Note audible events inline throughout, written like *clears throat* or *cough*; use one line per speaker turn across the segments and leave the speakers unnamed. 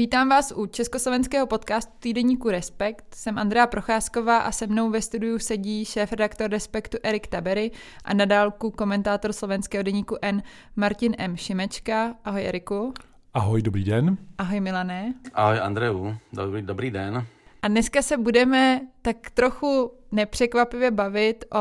Vítám vás u československého podcastu týdeníku Respekt. Jsem Andrea Procházková a se mnou ve studiu sedí šéf-redaktor Respektu Erik Tabery a nadálku komentátor slovenského deníku N Martin M. Šimečka. Ahoj Eriku.
Ahoj, dobrý den.
Ahoj Milané.
Ahoj Andreu, dobrý, dobrý den.
A dneska se budeme tak trochu nepřekvapivě bavit o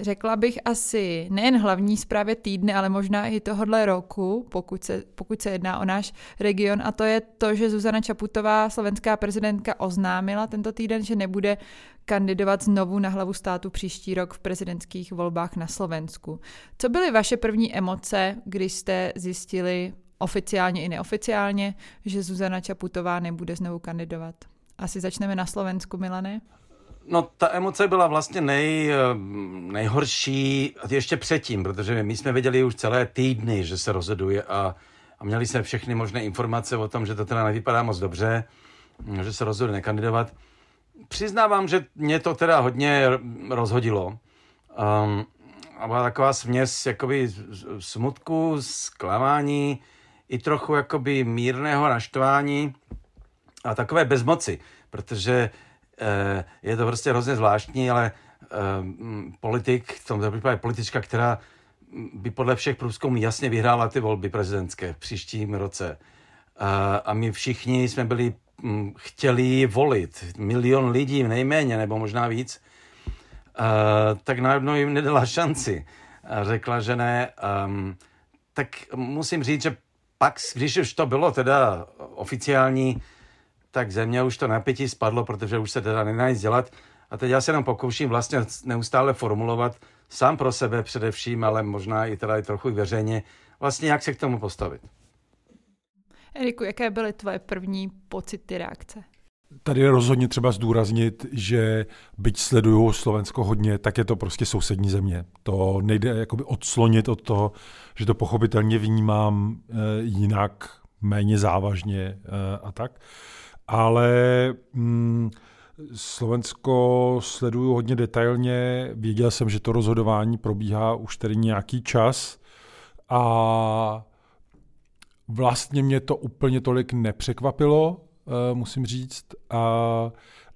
řekla bych asi nejen hlavní zprávě týdne, ale možná i tohohle roku, pokud se, pokud se jedná o náš region, a to je to, že Zuzana Čaputová, slovenská prezidentka, oznámila tento týden, že nebude kandidovat znovu na hlavu státu příští rok v prezidentských volbách na Slovensku. Co byly vaše první emoce, když jste zjistili oficiálně i neoficiálně, že Zuzana Čaputová nebude znovu kandidovat? Asi začneme na Slovensku, Milane.
No ta emoce byla vlastně nej, eh, nejhorší ještě předtím, protože my jsme věděli už celé týdny, že se rozhoduje a, a měli jsme všechny možné informace o tom, že to teda nevypadá moc dobře, že se rozhoduje nekandidovat. Přiznávám, že mě to teda hodně rozhodilo. Um, a byla taková směs jakoby smutku, zklamání, i trochu jakoby mírného naštvání a takové bezmoci, protože je to prostě hrozně zvláštní, ale eh, politik, v tomto případě politička, která by podle všech průzkumů jasně vyhrála ty volby prezidentské v příštím roce. A, a my všichni jsme byli, chtěli volit. Milion lidí nejméně, nebo možná víc. Tak najednou jim nedala šanci. Řekla, že ne. Um, tak musím říct, že pak, když už to bylo teda oficiální, tak země už to napětí spadlo, protože už se teda nedá nic dělat. A teď já se jenom pokouším vlastně neustále formulovat sám pro sebe především, ale možná i teda i trochu veřejně, vlastně jak se k tomu postavit.
Eriku, jaké byly tvoje první pocity, reakce?
Tady je rozhodně třeba zdůraznit, že byť sleduju Slovensko hodně, tak je to prostě sousední země. To nejde jakoby odslonit od toho, že to pochopitelně vnímám e, jinak, méně závažně e, a tak ale mm, Slovensko sleduju hodně detailně, věděl jsem, že to rozhodování probíhá už tedy nějaký čas. A vlastně mě to úplně tolik nepřekvapilo, eh, musím říct, a,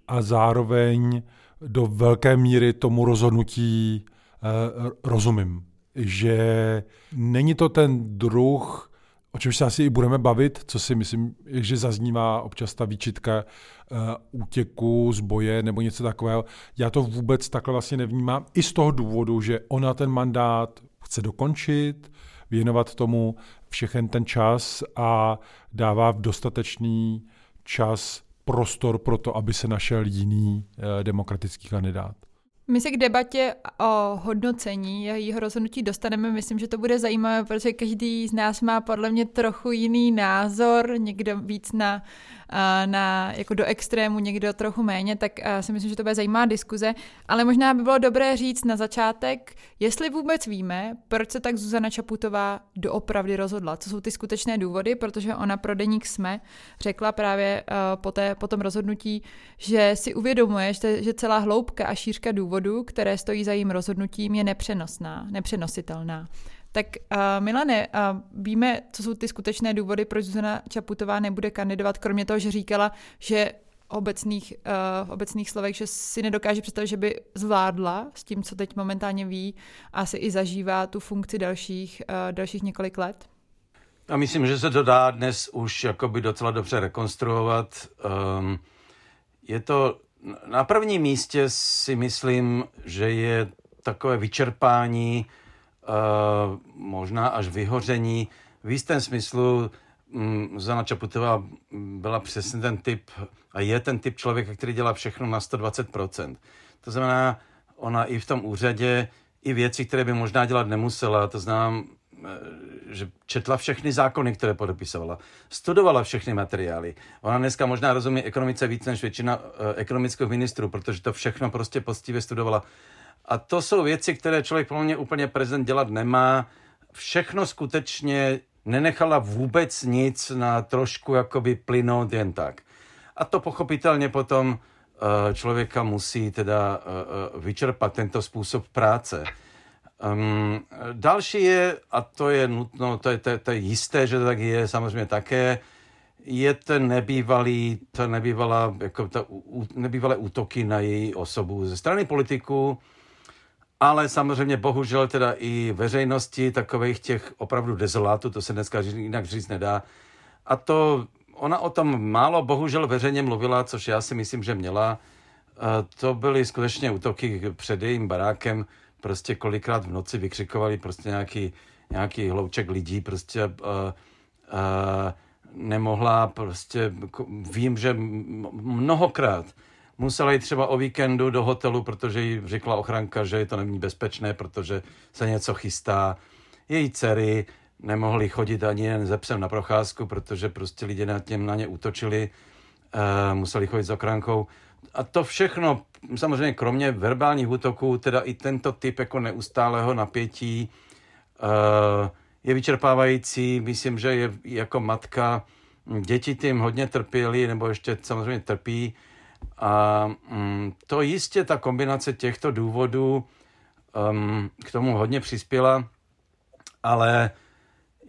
a zároveň do velké míry tomu rozhodnutí eh, rozumím, že není to ten druh o čemž se asi i budeme bavit, co si myslím, že zaznívá občas ta výčitka uh, útěku z boje nebo něco takového. Já to vůbec takhle vlastně nevnímám. I z toho důvodu, že ona ten mandát chce dokončit, věnovat tomu všechen ten čas a dává v dostatečný čas prostor pro to, aby se našel jiný uh, demokratický kandidát.
My se k debatě o hodnocení jejího rozhodnutí dostaneme. Myslím, že to bude zajímavé, protože každý z nás má podle mě trochu jiný názor, někdo víc na na, jako do extrému, někdo trochu méně, tak si myslím, že to bude zajímavá diskuze. Ale možná by bylo dobré říct na začátek, jestli vůbec víme, proč se tak Zuzana Čaputová doopravdy rozhodla. Co jsou ty skutečné důvody, protože ona pro deník jsme řekla právě po, té, po tom rozhodnutí, že si uvědomuje, že, že celá hloubka a šířka důvodů, které stojí za jím rozhodnutím, je nepřenosná, nepřenositelná. Tak uh, Milane, uh, víme, co jsou ty skutečné důvody, proč Zuzana Čaputová nebude kandidovat, kromě toho, že říkala, že obecných, uh, obecných slovech, že si nedokáže představit, že by zvládla s tím, co teď momentálně ví, a si i zažívá tu funkci dalších, uh, dalších několik let?
A myslím, že se to dá dnes už jakoby docela dobře rekonstruovat. Um, je to na prvním místě si myslím, že je takové vyčerpání možná až vyhoření. V jistém smyslu um, Zana Čaputová byla přesně ten typ a je ten typ člověka, který dělá všechno na 120%. To znamená, ona i v tom úřadě, i věci, které by možná dělat nemusela, to znám, eh, že četla všechny zákony, které podepisovala, studovala všechny materiály. Ona dneska možná rozumí ekonomice víc než většina uh, ekonomických ministrů, protože to všechno prostě poctivě studovala. A to jsou věci, které člověk pro mě úplně prezident dělat nemá. Všechno skutečně nenechala vůbec nic na trošku jakoby plynout jen tak. A to pochopitelně potom uh, člověka musí teda uh, vyčerpat tento způsob práce. Um, další je, a to je nutno, to je, to, to je jisté, že to tak je samozřejmě také, je to nebývalý, to nebývala, jako ta, nebývalé útoky na její osobu ze strany politiků, ale samozřejmě bohužel teda i veřejnosti takových těch opravdu dezolátů, to se dneska jinak říct nedá. A to, ona o tom málo bohužel veřejně mluvila, což já si myslím, že měla. To byly skutečně útoky před jejím barákem, prostě kolikrát v noci vykřikovali prostě nějaký, nějaký hlouček lidí, prostě uh, uh, nemohla prostě, vím, že mnohokrát musela jít třeba o víkendu do hotelu, protože jí řekla ochranka, že to není bezpečné, protože se něco chystá. Její dcery nemohly chodit ani jen ze psem na procházku, protože prostě lidi na, těm na ně útočili, uh, museli chodit s ochrankou. A to všechno, samozřejmě kromě verbálních útoků, teda i tento typ jako neustálého napětí, uh, je vyčerpávající. Myslím, že je jako matka, děti tím hodně trpěly, nebo ještě samozřejmě trpí. A um, to jistě ta kombinace těchto důvodů um, k tomu hodně přispěla, ale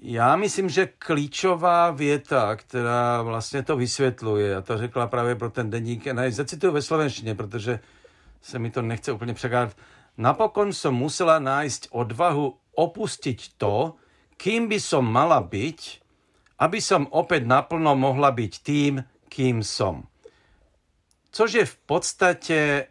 já myslím, že klíčová věta, která vlastně to vysvětluje, a to řekla právě pro ten deník, ne, zacituju ve slovenštině, protože se mi to nechce úplně překládat. Napokon som musela nájsť odvahu opustiť to, kým by som mala byť, aby som opäť naplno mohla byť tým, kým som. Což je v podstatě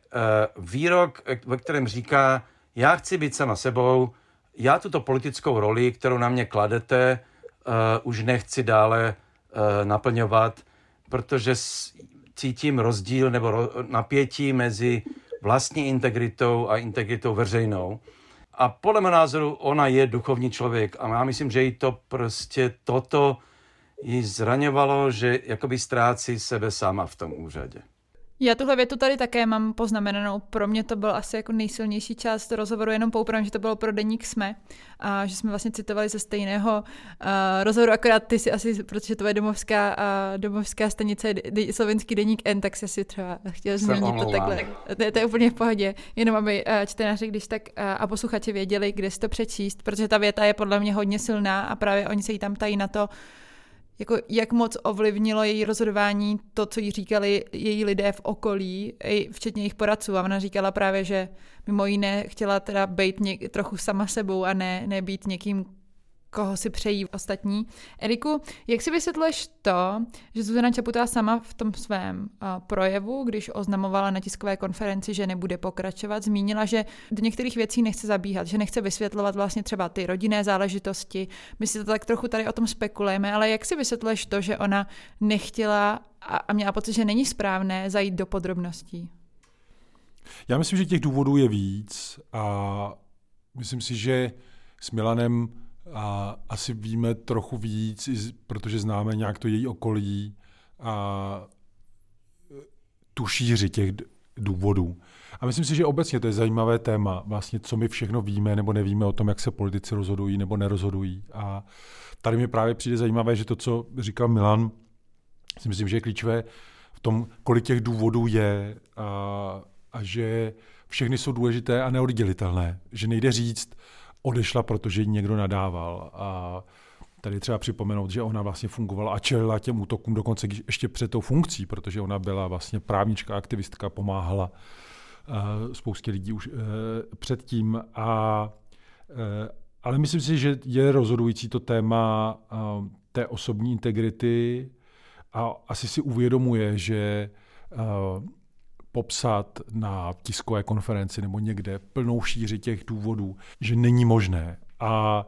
uh, výrok, ve kterém říká, já chci být sama sebou, já tuto politickou roli, kterou na mě kladete, uh, už nechci dále uh, naplňovat, protože cítím rozdíl nebo napětí mezi vlastní integritou a integritou veřejnou. A podle mého názoru ona je duchovní člověk a já myslím, že jí to prostě toto jí zraňovalo, že jakoby ztrácí sebe sama v tom úřadě.
Já tuhle větu tady také mám poznamenanou. Pro mě to byl asi jako nejsilnější část rozhovoru, jenom poupram, že to bylo pro deník SME a že jsme vlastně citovali ze stejného uh, rozhovoru, akorát ty si asi, protože to je domovská, uh, domovská stanice de, slovenský deník N, tak si asi třeba chtěl zmínit to takhle. To, to je úplně v pohodě, jenom aby uh, čtenáři, když tak uh, a posluchači věděli, kde si to přečíst, protože ta věta je podle mě hodně silná a právě oni se jí tam tají na to, jako jak moc ovlivnilo její rozhodování to, co jí říkali její lidé v okolí, včetně jejich poradců. A ona říkala právě, že mimo jiné chtěla teda být něk, trochu sama sebou a ne, ne být někým, koho si přejí ostatní. Eriku, jak si vysvětluješ to, že Zuzana Čaputá sama v tom svém projevu, když oznamovala na tiskové konferenci, že nebude pokračovat, zmínila, že do některých věcí nechce zabíhat, že nechce vysvětlovat vlastně třeba ty rodinné záležitosti. My si to tak trochu tady o tom spekulujeme, ale jak si vysvětluješ to, že ona nechtěla a, a měla pocit, že není správné zajít do podrobností?
Já myslím, že těch důvodů je víc a myslím si, že s Milanem a asi víme trochu víc, protože známe nějak to její okolí a tu šíři těch důvodů. A myslím si, že obecně to je zajímavé téma, vlastně co my všechno víme nebo nevíme o tom, jak se politici rozhodují nebo nerozhodují. A tady mi právě přijde zajímavé, že to, co říkal Milan, si myslím, že je klíčové v tom, kolik těch důvodů je a, a že všechny jsou důležité a neoddělitelné. Že nejde říct, odešla, protože jí někdo nadával. A tady třeba připomenout, že ona vlastně fungovala a čelila těm útokům dokonce ještě před tou funkcí, protože ona byla vlastně právnička, aktivistka, pomáhala uh, spoustě lidí už uh, předtím. A, uh, ale myslím si, že je rozhodující to téma té osobní integrity a asi si uvědomuje, že popsat na tiskové konferenci nebo někde plnou šíři těch důvodů, že není možné. A,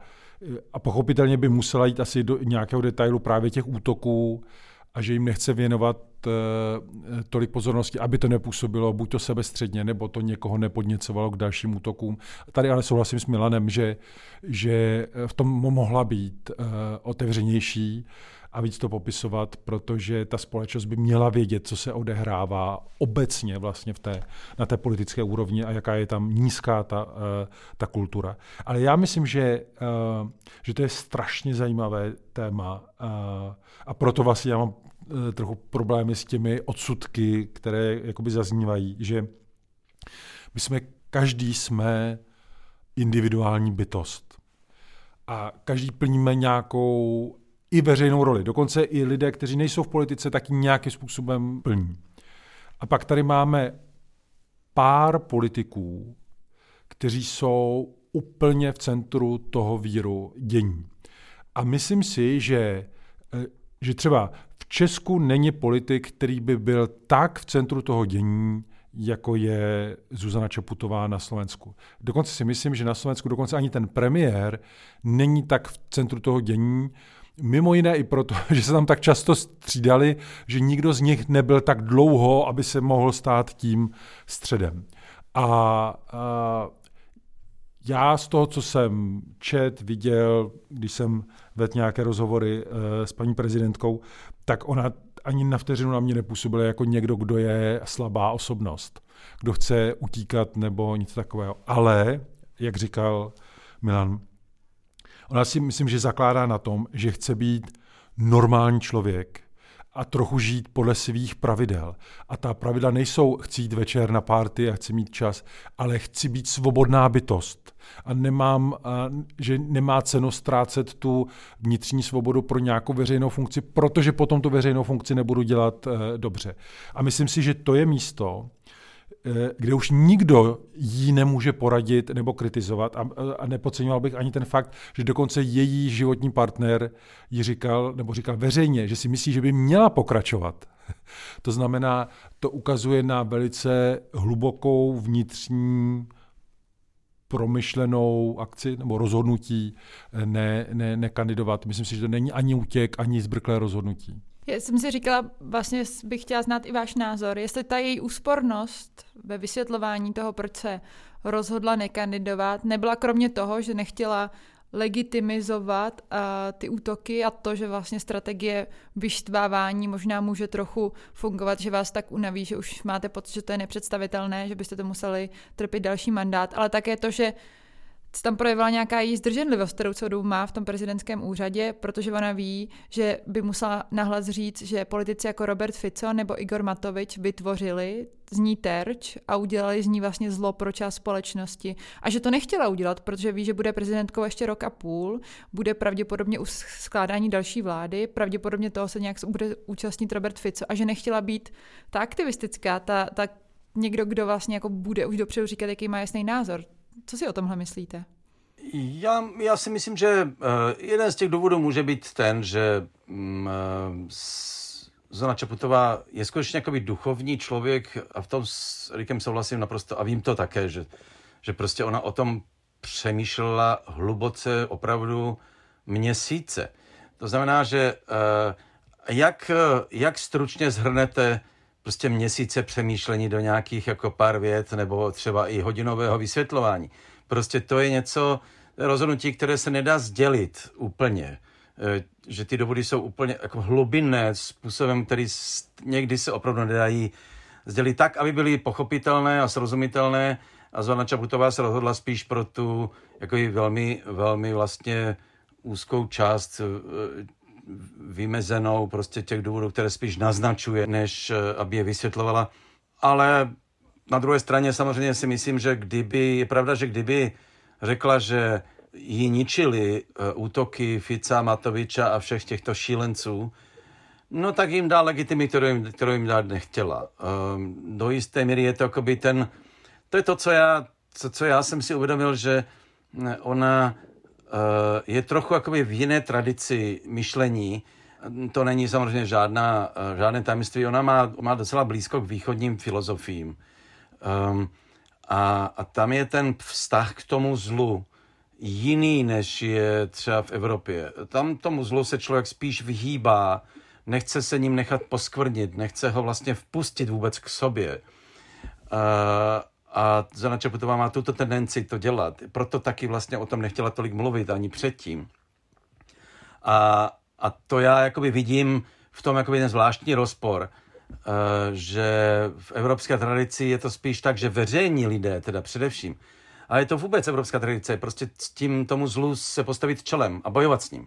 a pochopitelně by musela jít asi do nějakého detailu právě těch útoků a že jim nechce věnovat uh, tolik pozornosti, aby to nepůsobilo buď to sebestředně, nebo to někoho nepodněcovalo k dalším útokům. Tady ale souhlasím s Milanem, že, že v tom mohla být uh, otevřenější a víc to popisovat, protože ta společnost by měla vědět, co se odehrává obecně vlastně v té, na té politické úrovni a jaká je tam nízká ta, eh, ta kultura. Ale já myslím, že, eh, že to je strašně zajímavé téma eh, a proto vlastně já mám trochu problémy s těmi odsudky, které jakoby zaznívají, že my jsme, každý jsme individuální bytost. A každý plníme nějakou i veřejnou roli. Dokonce i lidé, kteří nejsou v politice, tak nějakým způsobem plní. A pak tady máme pár politiků, kteří jsou úplně v centru toho víru dění. A myslím si, že, eh, že třeba v Česku není politik, který by byl tak v centru toho dění, jako je Zuzana Čaputová na Slovensku. Dokonce si myslím, že na Slovensku dokonce ani ten premiér není tak v centru toho dění, Mimo jiné i proto, *laughs* že se tam tak často střídali, že nikdo z nich nebyl tak dlouho, aby se mohl stát tím středem. A, a já z toho, co jsem čet, viděl, když jsem vedl nějaké rozhovory uh, s paní prezidentkou, tak ona ani na vteřinu na mě nepůsobila jako někdo, kdo je slabá osobnost, kdo chce utíkat nebo něco takového. Ale, jak říkal Milan, ona si myslím, že zakládá na tom, že chce být normální člověk, a trochu žít podle svých pravidel. A ta pravidla nejsou chci jít večer na párty a chci mít čas, ale chci být svobodná bytost. A nemám, a, že nemá cenu ztrácet tu vnitřní svobodu pro nějakou veřejnou funkci, protože potom tu veřejnou funkci nebudu dělat e, dobře. A myslím si, že to je místo, kde už nikdo jí nemůže poradit nebo kritizovat a, a nepodceňoval bych ani ten fakt, že dokonce její životní partner jí říkal, nebo říkal veřejně, že si myslí, že by měla pokračovat. *laughs* To znamená, to ukazuje na velice hlubokou vnitřní promyšlenou akci nebo rozhodnutí eh, ne, ne, nekandidovat. Myslím si, že to není ani útěk, ani zbrklé rozhodnutí.
Já jsem si říkala, vlastně bych chtěla znát i váš názor, jestli ta její úspornost ve vysvětlování toho, proč se rozhodla nekandidovat, nebyla kromě toho, že nechtěla legitimizovat uh, ty útoky a to, že vlastně strategie vyštvávání možná může trochu fungovat, že vás tak unaví, že už máte pocit, že to je nepředstavitelné, že byste to museli trpět další mandát, ale také to, že se tam projevila nějaká její zdrženlivost, kterou celou má v tom prezidentském úřadě, protože ona ví, že by musela nahlas říct, že politici jako Robert Fico nebo Igor Matovič vytvořili z ní terč a udělali z ní vlastně zlo pro část společnosti. A že to nechtěla udělat, protože ví, že bude prezidentkou ještě rok a půl, bude pravděpodobně u skládání další vlády, pravděpodobně toho se nějak bude účastnit Robert Fico a že nechtěla být ta aktivistická, ta, ta někdo, kdo vlastně jako bude už dopředu říkat, jaký má jasný názor. Co si o tomhle myslíte?
Já, já si myslím, že uh, jeden z těch důvodů může být ten, že um, Zona Čaputová je skutečně jakoby duchovní člověk a v tom s Rikem souhlasím naprosto a vím to také, že, že prostě ona o tom přemýšlela hluboce opravdu měsíce. To znamená, že uh, jak, jak stručně zhrnete prostě měsíce přemýšlení do nějakých jako pár vět nebo třeba i hodinového vysvětlování. Prostě to je něco, rozhodnutí, které se nedá sdělit úplně. E, že ty dovody jsou úplně jako hlubinné způsobem, který někdy se opravdu nedají sdělit tak, aby byly pochopitelné a srozumitelné. A Zona Čaputová se rozhodla spíš pro tu jako velmi, velmi vlastně úzkou část e, vymezenou prostě těch důvodů, které spíš naznačuje, než eh, aby je vysvětlovala. Ale na druhé straně samozřejmě si myslím, že kdyby, je pravda, že kdyby řekla, že ji ničili eh, útoky Fica, Matoviča a všech těchto šílenců, no tak jim dá legitimitu, kterou kterou jim dát nechtěla. Um, do jisté míry je to by ten, to je to, co já, co, co já jsem si uvědomil, že ona Eh, je trochu jakoby v jiné tradici myšlení. To není samozřejmě žádná, eh, žádné tajemství. Ona má, má docela blízko k východním filozofiím. Um, a, a tam je ten vztah k tomu zlu jiný, než je třeba v Evropě. Tam tomu zlu se člověk spíš vyhýbá, nechce se ním nechat poskvrnit, nechce ho vlastně vpustit vůbec k sobě. Uh, a Zana Čaputová má tuto tendenci to dělat. Proto taky vlastně o tom nechtěla tolik mluvit ani předtím. A, a to já jakoby vidím v tom jakoby ten zvláštní rozpor, uh, že v evropské tradici je to spíš tak, že veřejní lidé, teda především, ale je to vůbec evropská tradice, prostě s tím tomu zlu se postavit čelem a bojovat s ním. Uh,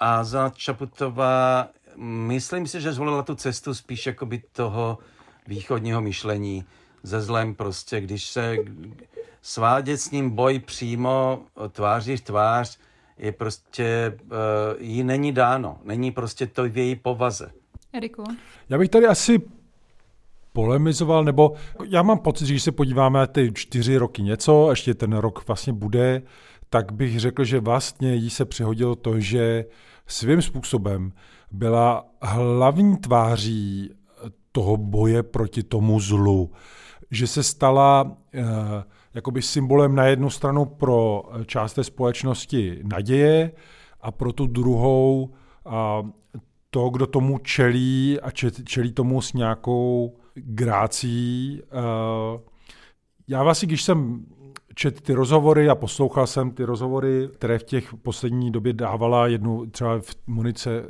a Zana Čaputová, myslím si, že zvolila tu cestu spíš jakoby toho východního myšlení, ze zlem prostě, když se svádět s ním boj přímo tváří v tvář je prostě, uh, jí není dáno. Není prostě to v její povaze.
Eriku?
Já bych tady asi polemizoval, nebo já mám pocit, že když se podíváme na ty čtyři roky něco, ještě ten rok vlastně bude, tak bych řekl, že vlastně jí se přihodilo to, že svým způsobem byla hlavní tváří toho boje proti tomu zlu. Že se stala eh, jakoby symbolem na jednu stranu pro část té společnosti naděje a pro tu druhou to, kdo tomu čelí a čelí tomu s nějakou grácí. Eh, já vlastně, když jsem čet ty rozhovory a poslouchal jsem ty rozhovory, které v těch poslední době dávala jednu třeba v Monice uh,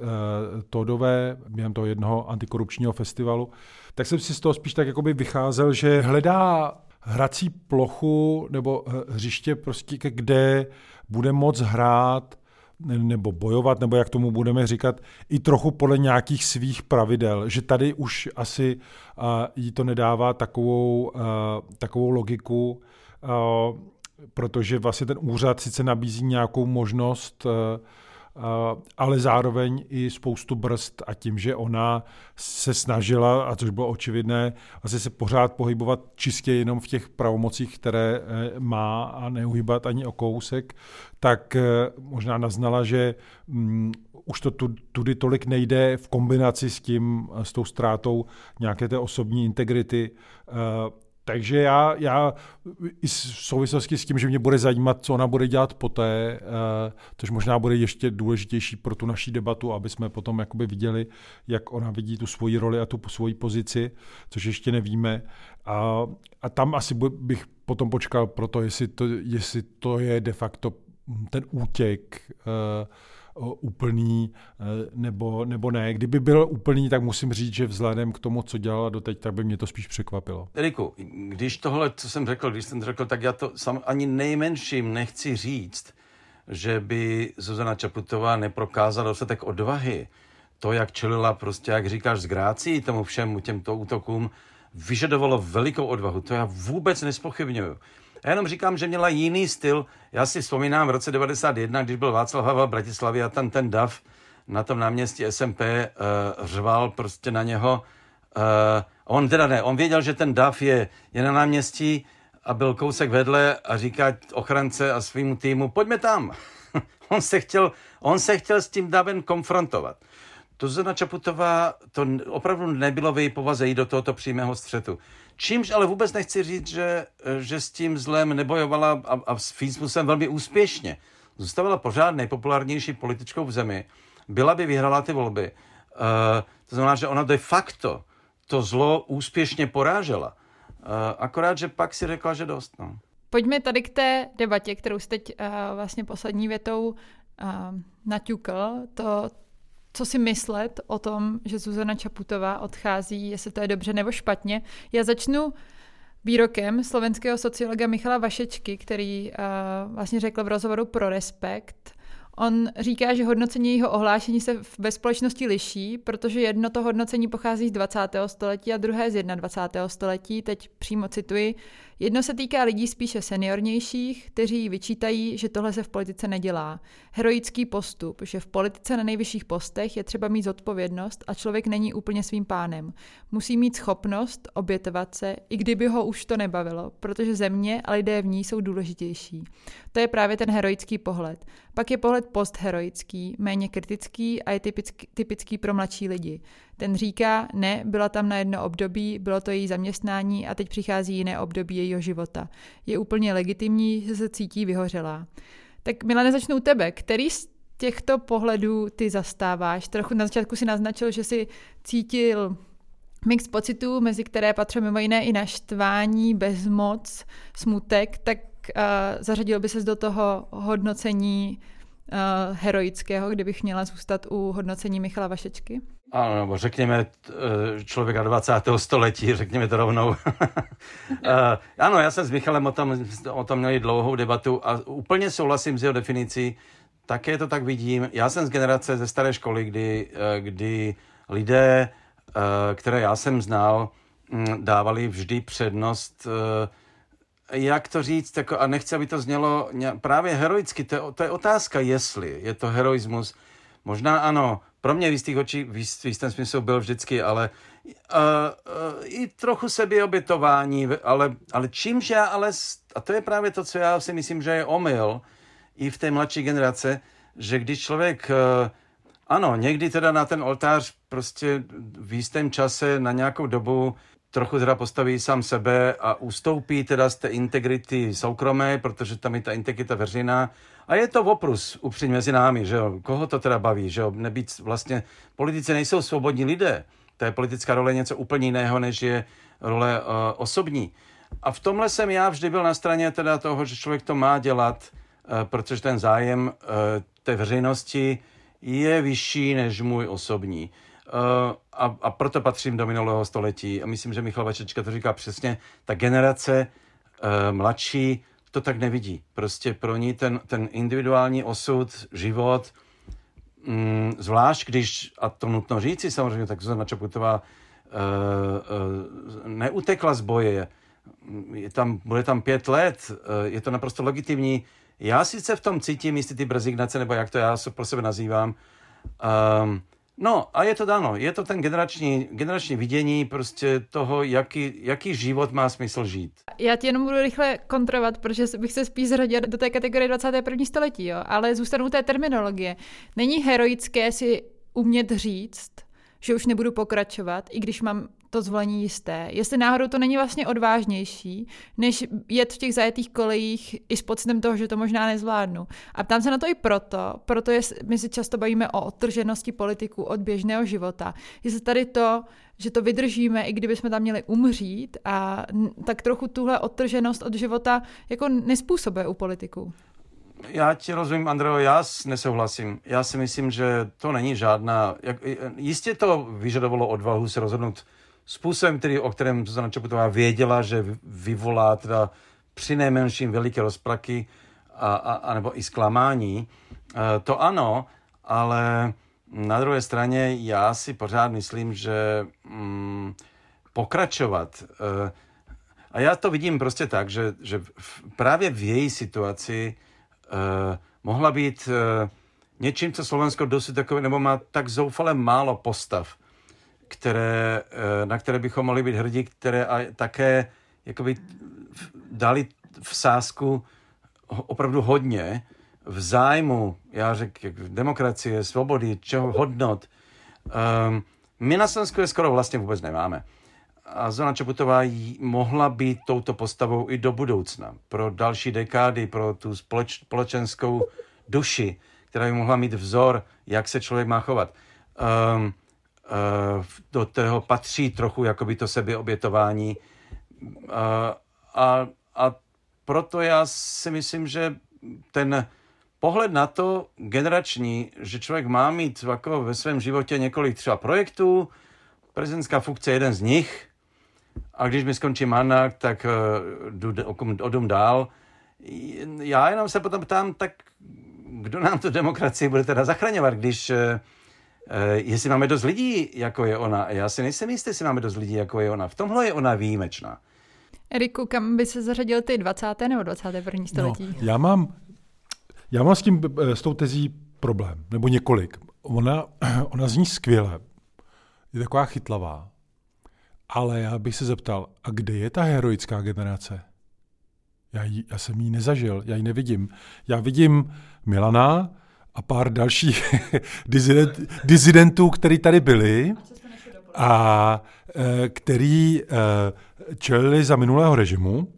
Todové během toho jednoho antikorupčního festivalu, tak jsem si z toho spíš tak jakoby vycházel, že hledá hrací plochu nebo hřiště prostě, kde bude moc hrát nebo bojovat, nebo jak tomu budeme říkat, i trochu podle nějakých svých pravidel, že tady už asi uh, jí to nedává takovou, uh, takovou logiku, protože vlastně ten úřad sice nabízí nějakou možnost uh, ale zároveň i spoustu brzd a tím, že ona se snažila, a což bylo očividné, asi se pořád pohybovat čistě jenom v těch pravomocích, které eh, má a neuhýbat ani o kousek, tak eh, možná naznala, že mm, už to tudy tolik nejde v kombinaci s tím, s tou ztrátou nějaké té osobní integrity, eh, takže já, já i v souvislosti s tím, že mě bude zajímat, co ona bude dělat poté, uh, což možná bude ještě důležitější pro tu naší debatu, aby jsme potom jakoby viděli, jak ona vidí tu svoji roli a tu svoji pozici, což ještě nevíme. A, a tam asi bych potom počkal pro to, jestli to, jestli to je de facto ten útěk uh, úplný eh, nebo, nebo ne. Kdyby byl úplný, tak musím říct, že vzhledem k tomu, co dělala doteď, tak by mě to spíš překvapilo.
Eriku, když tohle, co jsem řekl, když jsem řekl, tak já to sam ani nejmenším nechci říct, že by Zuzana Čaputová neprokázala dostatek odvahy. To, jak čelila prostě, jak říkáš, z grácí tomu všemu, těmto útokům, vyžadovalo velikou odvahu. To já vůbec nespochybnuju. Já jenom říkám, že měla jiný styl. Já si vzpomínám v roce 91, když byl Václav Havel v Bratislavě a tam ten DAF na tom náměstí SMP uh, eh, řval prostě na něho. Uh, on teda ne, on věděl, že ten DAF je, je na náměstí a byl kousek vedle a říká ochrance a svým týmu, pojďme tam. *laughs* on, se chtěl, on se chtěl s tím davem konfrontovat. To Zona Čaputová, to opravdu nebylo v její povaze jít do tohoto přímého střetu. Čímž ale vůbec nechci říct, že, že s tím zlem nebojovala a, a s jsem velmi úspěšně. Zůstávala pořád nejpopulárnější političkou v zemi. Byla by vyhrala ty volby. Uh, to znamená, že ona de facto to zlo úspěšně porážela. Uh, akorát, že pak si řekla, že dost. No.
Pojďme tady k té debatě, kterou jste teď uh, vlastně poslední větou uh, naťukl. To, co si myslet o tom, že Zuzana Čaputová odchází, jestli to je dobře nebo špatně. Já začnu výrokem slovenského sociologa Michala Vašečky, který uh, vlastně řekl v rozhovoru pro Respekt, On říká, že hodnocení jeho ohlášení se ve společnosti liší, protože jedno to hodnocení pochází z 20. století a druhé z 21. století. Teď přímo cituji. Jedno se týká lidí spíše seniornějších, kteří vyčítají, že tohle se v politice nedělá. Heroický postup, že v politice na nejvyšších postech je třeba mít zodpovědnost a člověk není úplně svým pánem. Musí mít schopnost obětovat se, i kdyby ho už to nebavilo, protože země a lidé v ní jsou důležitější. To je právě ten heroický pohled. Pak je pohled postheroický, méně kritický a je typický, typický pro mladší lidi. Ten říká, ne, byla tam na jedno období, bylo to její zaměstnání a teď přichází jiné období jejího života. Je úplně legitimní, že se cítí vyhořelá. Tak Milane, začnu u tebe. Který z těchto pohledů ty zastáváš? Trochu na začátku si naznačil, že si cítil mix pocitů, mezi které patří mimo jiné i naštvání, bezmoc, smutek, tak uh, zařadil by ses do toho hodnocení uh, heroického, kdybych měla zůstat u hodnocení Michala Vašečky?
Ano, nebo řekněme eh, člověka 20. století, *laughs* řekněme to rovnou. *laughs* ano, já jsem s Michalem o tom, o tom měli dlouhou debatu a úplně souhlasím s jeho definicí. Také to tak vidím. Já jsem z generace ze staré školy, kdy, kdy lidé, které já jsem znal, hm, dávali vždy přednost jak to říct, jako, a nechci, aby to znělo právě heroicky, to, to je otázka, jestli je to heroismus. Možná ano, pro mě v jistých očí, v jistém smyslu byl vždycky, ale uh, uh, i trochu sebeobětování, ale, ale čímž já, ale, a to je právě to, co já si myslím, že je omyl i v té mladší generace, že když člověk, uh, ano, někdy teda na ten oltář prostě v jistém čase na nějakou dobu trochu teda postaví sám sebe a ustoupí teda z té integrity soukromé, protože tam je ta integrita veřejná. A je to oprus upřímně mezi námi, že jo. Koho to teda baví, že jo. Nebýt vlastně, politici nejsou svobodní lidé. To je politická role něco úplně jiného, než je role uh, osobní. A v tomhle jsem já vždy byl na straně teda toho, že člověk to má dělat, uh, protože ten zájem uh, té veřejnosti je vyšší než můj osobní. Uh, a, a proto patřím do minulého století. A myslím, že Michal Vačečka to říká přesně. Ta generace uh, mladší to tak nevidí. Prostě pro ní ten, ten individuální osud, život, mm, zvlášť když, a to nutno říci samozřejmě, tak Zuzana Čaputová uh, uh, neutekla z boje, je tam, bude tam pět let, uh, je to naprosto legitimní. Já sice v tom cítím jistý ty rezignace, nebo jak to já pro sebe nazývám, um, No a je to dáno, je to ten generační, generační vidění prostě toho, jaký, jaký život má smysl žít.
Já ti jenom budu rychle kontrovat, protože bych se spíš zradil do té kategorie 21. století, jo? ale zůstanu té terminologie. Není heroické si umět říct, že už nebudu pokračovat, i když mám to zvolení jisté. Jestli náhodou to není vlastně odvážnější, než jet v těch zajetých kolejích i s pocitem toho, že to možná nezvládnu. A ptám se na to i proto, proto je, my si často bavíme o odtrženosti politiků od běžného života. Jestli tady to, že to vydržíme, i kdyby jsme tam měli umřít, a tak trochu tuhle odtrženost od života jako nespůsobuje u politiků.
Já ti rozumím, Andreo, já nesouhlasím. Já si myslím, že to není žádná... Jak, jistě to vyžadovalo odvahu se rozhodnout způsobem, který, o kterém Zuzana Čaputová věděla, že vyvolá teda při nejmenším veliké rozpraky a, a, a nebo i zklamání. E, to ano, ale na druhé straně já si pořád myslím, že mm, pokračovat. E, a já to vidím prostě tak, že, že v, právě v její situaci e, mohla být e, něčím, co Slovensko dosud takové, nebo má tak zoufale málo postav, které, eh, na které bychom mohli být hrdí, které a také jakoby dali v sásku opravdu hodně v zájmu, já řekl, demokracie, svobody, čeho hodnot. Um, my na Slovensku je skoro vlastně vůbec nemáme. A Zona Čaputová mohla být touto postavou i do budoucna, pro další dekády, pro tu společ, společenskou duši, která by mohla mít vzor, jak se člověk má chovat. Um, do toho patří trochu jakoby to sebeobětování. Eh, a, a proto já si myslím, že ten pohled na to generační, že člověk má mít jako ve svém životě několik třeba projektů, prezidentská funkce je jeden z nich, a když mi skončí mandát, tak uh, jdu odum dál. Já jenom se potom ptám, tak kdo nám tu demokracii bude teda zachraňovat, když Eh, jestli máme dost lidí, jako je ona. Já si nejsem jistý, jestli máme dost lidí, jako je ona. V tomhle je ona výjimečná.
Eriku, kam by se zařadil ty 20. nebo 21. století?
No, já mám, já mám s tím, eh, s tou tezí problém, nebo několik. Ona, *clears throat* ona zní skvěle, je taková chytlavá, ale já bych se zeptal, a kde je ta heroická generace? Já, jí, já jsem ji nezažil, já ji nevidím. Já vidím Milana, a pár dalších *laughs* dizident, dizidentů, který tady byli a e, který e, čelili za minulého režimu.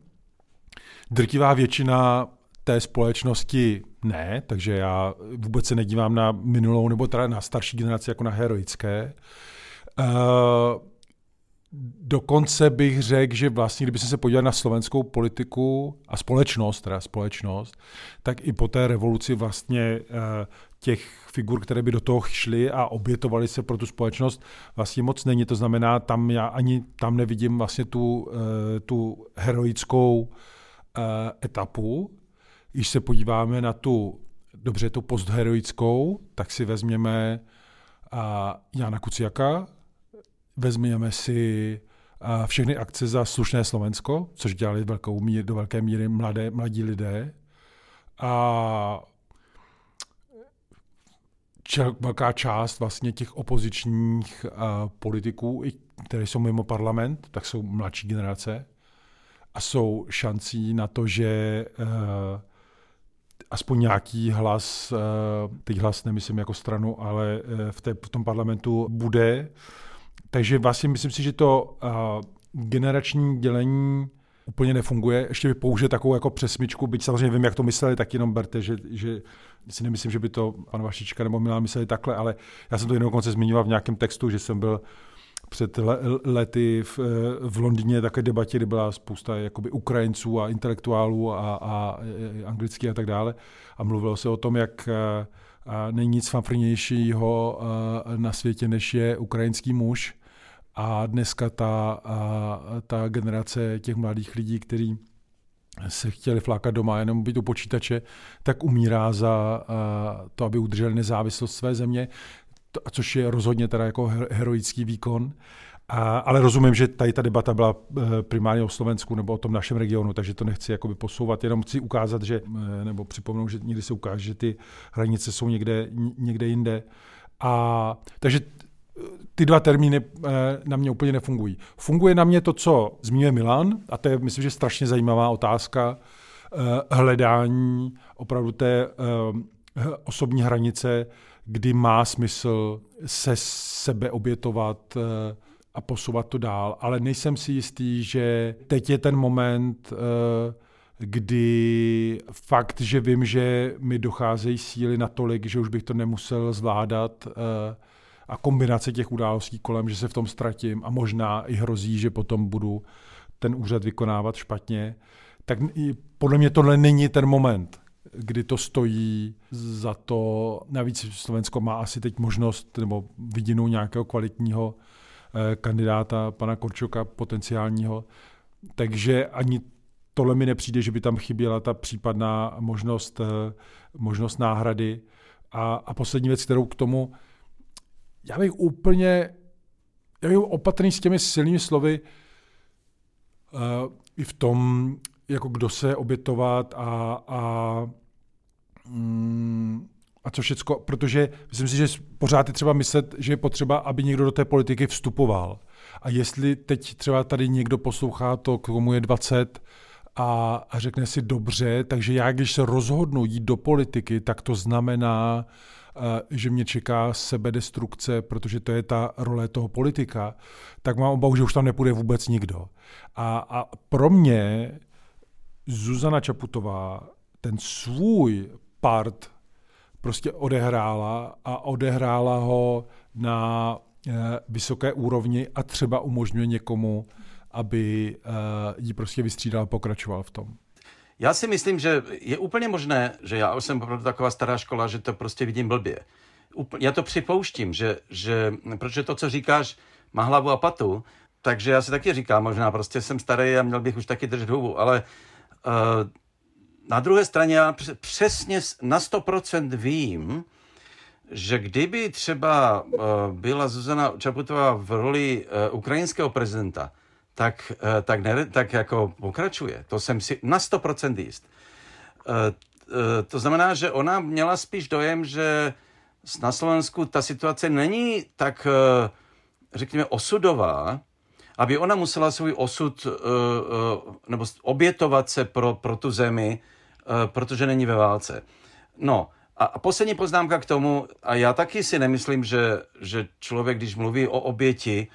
Drtivá většina té společnosti ne, takže já vůbec se nedívám na minulou nebo teda na starší generaci jako na heroické. Uh, Dokonce bych řekl, že vlastně, kdyby se podíval na slovenskou politiku a společnost, teda společnost, tak i po té revoluci vlastně eh, těch figur, které by do toho šly a obětovaly se pro tu společnost, vlastně moc není. To znamená, tam já ani tam nevidím vlastně tu, eh, tu heroickou eh, etapu. Když se podíváme na tu, dobře, tu postheroickou, tak si vezměme Jana Kuciaka, vezměme si všechny akce za slušné Slovensko, což dělali velkou mír, do velké míry mladé, mladí lidé. A velká část vlastně těch opozičních uh, politiků, které jsou mimo parlament, tak jsou mladší generace a jsou šancí na to, že uh, aspoň nějaký hlas, uh, teď hlas nemyslím jako stranu, ale uh, v, té, v tom parlamentu bude. Takže vlastně myslím si, že to uh, generační dělení úplně nefunguje. Ještě bych použil takovou jako přesmičku, byť samozřejmě vím, jak to mysleli, tak jenom berte, že, že si nemyslím, že by to pan Vašička nebo Milan mysleli takhle, ale já jsem to jenom konce zmiňoval v nějakém textu, že jsem byl před lety v, v Londýně také debatě, kdy byla spousta jakoby Ukrajinců a intelektuálů a, a anglických a tak dále. A mluvilo se o tom, jak a není nic fanfrnějšího na světě, než je ukrajinský muž. A dneska ta, ta generace těch mladých lidí, kteří se chtěli flákat doma, jenom být u počítače, tak umírá za to, aby udrželi nezávislost své země, což je rozhodně teda jako heroický výkon. A, ale rozumím, že tady ta debata byla eh, primárně o Slovensku nebo o tom našem regionu, takže to nechci jakoby posouvat, jenom chci ukázat, že, eh, nebo připomenout, že někdy se ukáže, že ty hranice jsou někde, někde jinde. A, takže ty dva termíny eh, na mě úplně nefungují. Funguje na mě to, co zmiňuje Milan, a to je, myslím, že strašně zajímavá otázka, hledání opravdu té osobní hranice, kdy má smysl se sebe obětovat a posouvat to dál, ale nejsem si jistý, že teď je ten moment, eh, kdy fakt, že vím, že mi docházejí síly natolik, že už bych to nemusel zvládat eh, a kombinace těch událostí kolem, že se v tom ztratím a možná i hrozí, že potom budu ten úřad vykonávat špatně, tak podle mě tohle není ten moment, kdy to stojí za to. Navíc Slovensko má asi teď možnost nebo vidinu nějakého kvalitního Eh, kandidáta pana Korčoka potenciálního. Takže ani tohle mi nepřijde, že by tam chyběla ta případná možnost, eh, možnost náhrady. A, a poslední věc, kterou k tomu, já bych úplně, já bych opatrný s těmi silnými slovy uh, i v tom, jako kdo se obětovat a, a mm, a co všecko, protože myslím si, že pořád je třeba myslet, že je potřeba, aby někdo do té politiky vstupoval. A jestli teď třeba tady někdo poslouchá to, komu je 20 a, a řekne si dobře, takže já, když se rozhodnu jít do politiky, tak to znamená, že mě čeká sebedestrukce, protože to je ta role toho politika, tak mám obavu, že už tam nepůjde vůbec nikdo. A, a pro mě Zuzana Čaputová ten svůj part prostě odehrála a odehrála ho na eh, vysoké úrovni a třeba umožňuje někomu, aby eh, ji prostě vystřídal a pokračoval v tom.
Já si myslím, že je úplně možné, že já už jsem opravdu taková stará škola, že to prostě vidím blbě. Já to připouštím, že, že protože to, co říkáš, má hlavu a patu, takže já si taky říkám, možná prostě jsem starý a měl bych už taky držet hubu, ale uh, na druhé straně já přesně na 100% vím, že kdyby třeba uh, byla Zuzana Čaputová v roli uh, ukrajinského prezidenta, tak, uh, tak, ne, tak jako pokračuje. To jsem si na 100% jist. To znamená, že ona měla spíš dojem, že na Slovensku ta situace není tak, řekněme, osudová, aby ona musela svůj osud nebo obětovat se pro, pro tu zemi, Eh, protože není ve válce. No, a poslední poznámka k tomu, a já taky si nemyslím, že, že člověk, když mluví o oběti,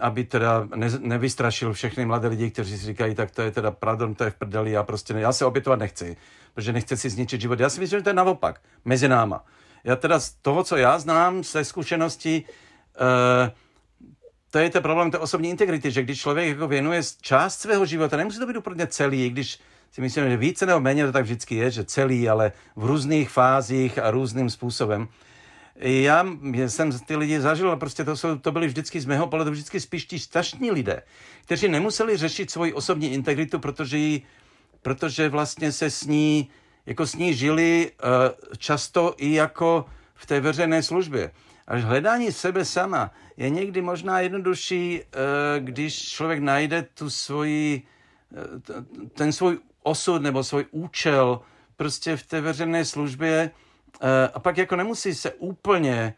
aby teda ne, nevystrašil všechny mladé lidi, kteří si říkají, tak to je teda pardon, to je v prdeli, já prostě ne, já se obětovat nechci, protože nechci si zničit život. Já si myslím, že to je naopak, mezi náma. Já teda z toho, co já znám, ze zkušenosti, uh, to je ten problém té osobní integrity, že když člověk jako věnuje část svého života, nemusí to být úplně celý, když si myslím, že více nebo méně to tak vždycky je, že celý, ale v různých fázích a různým způsobem. Já jsem ty lidi zažil prostě to, jsou, to byly vždycky z mého pohledu vždycky spíš ti staštní lidé, kteří nemuseli řešit svoji osobní integritu, protože, jí, protože vlastně se s ní, jako s ní žili uh, často i jako v té veřejné službě. Až hledání sebe sama je někdy možná jednodušší, eh, když člověk najde tu svoji, eh, ten svůj osud nebo svůj účel prostě v té veřejné službě a pak jako nemusí se úplně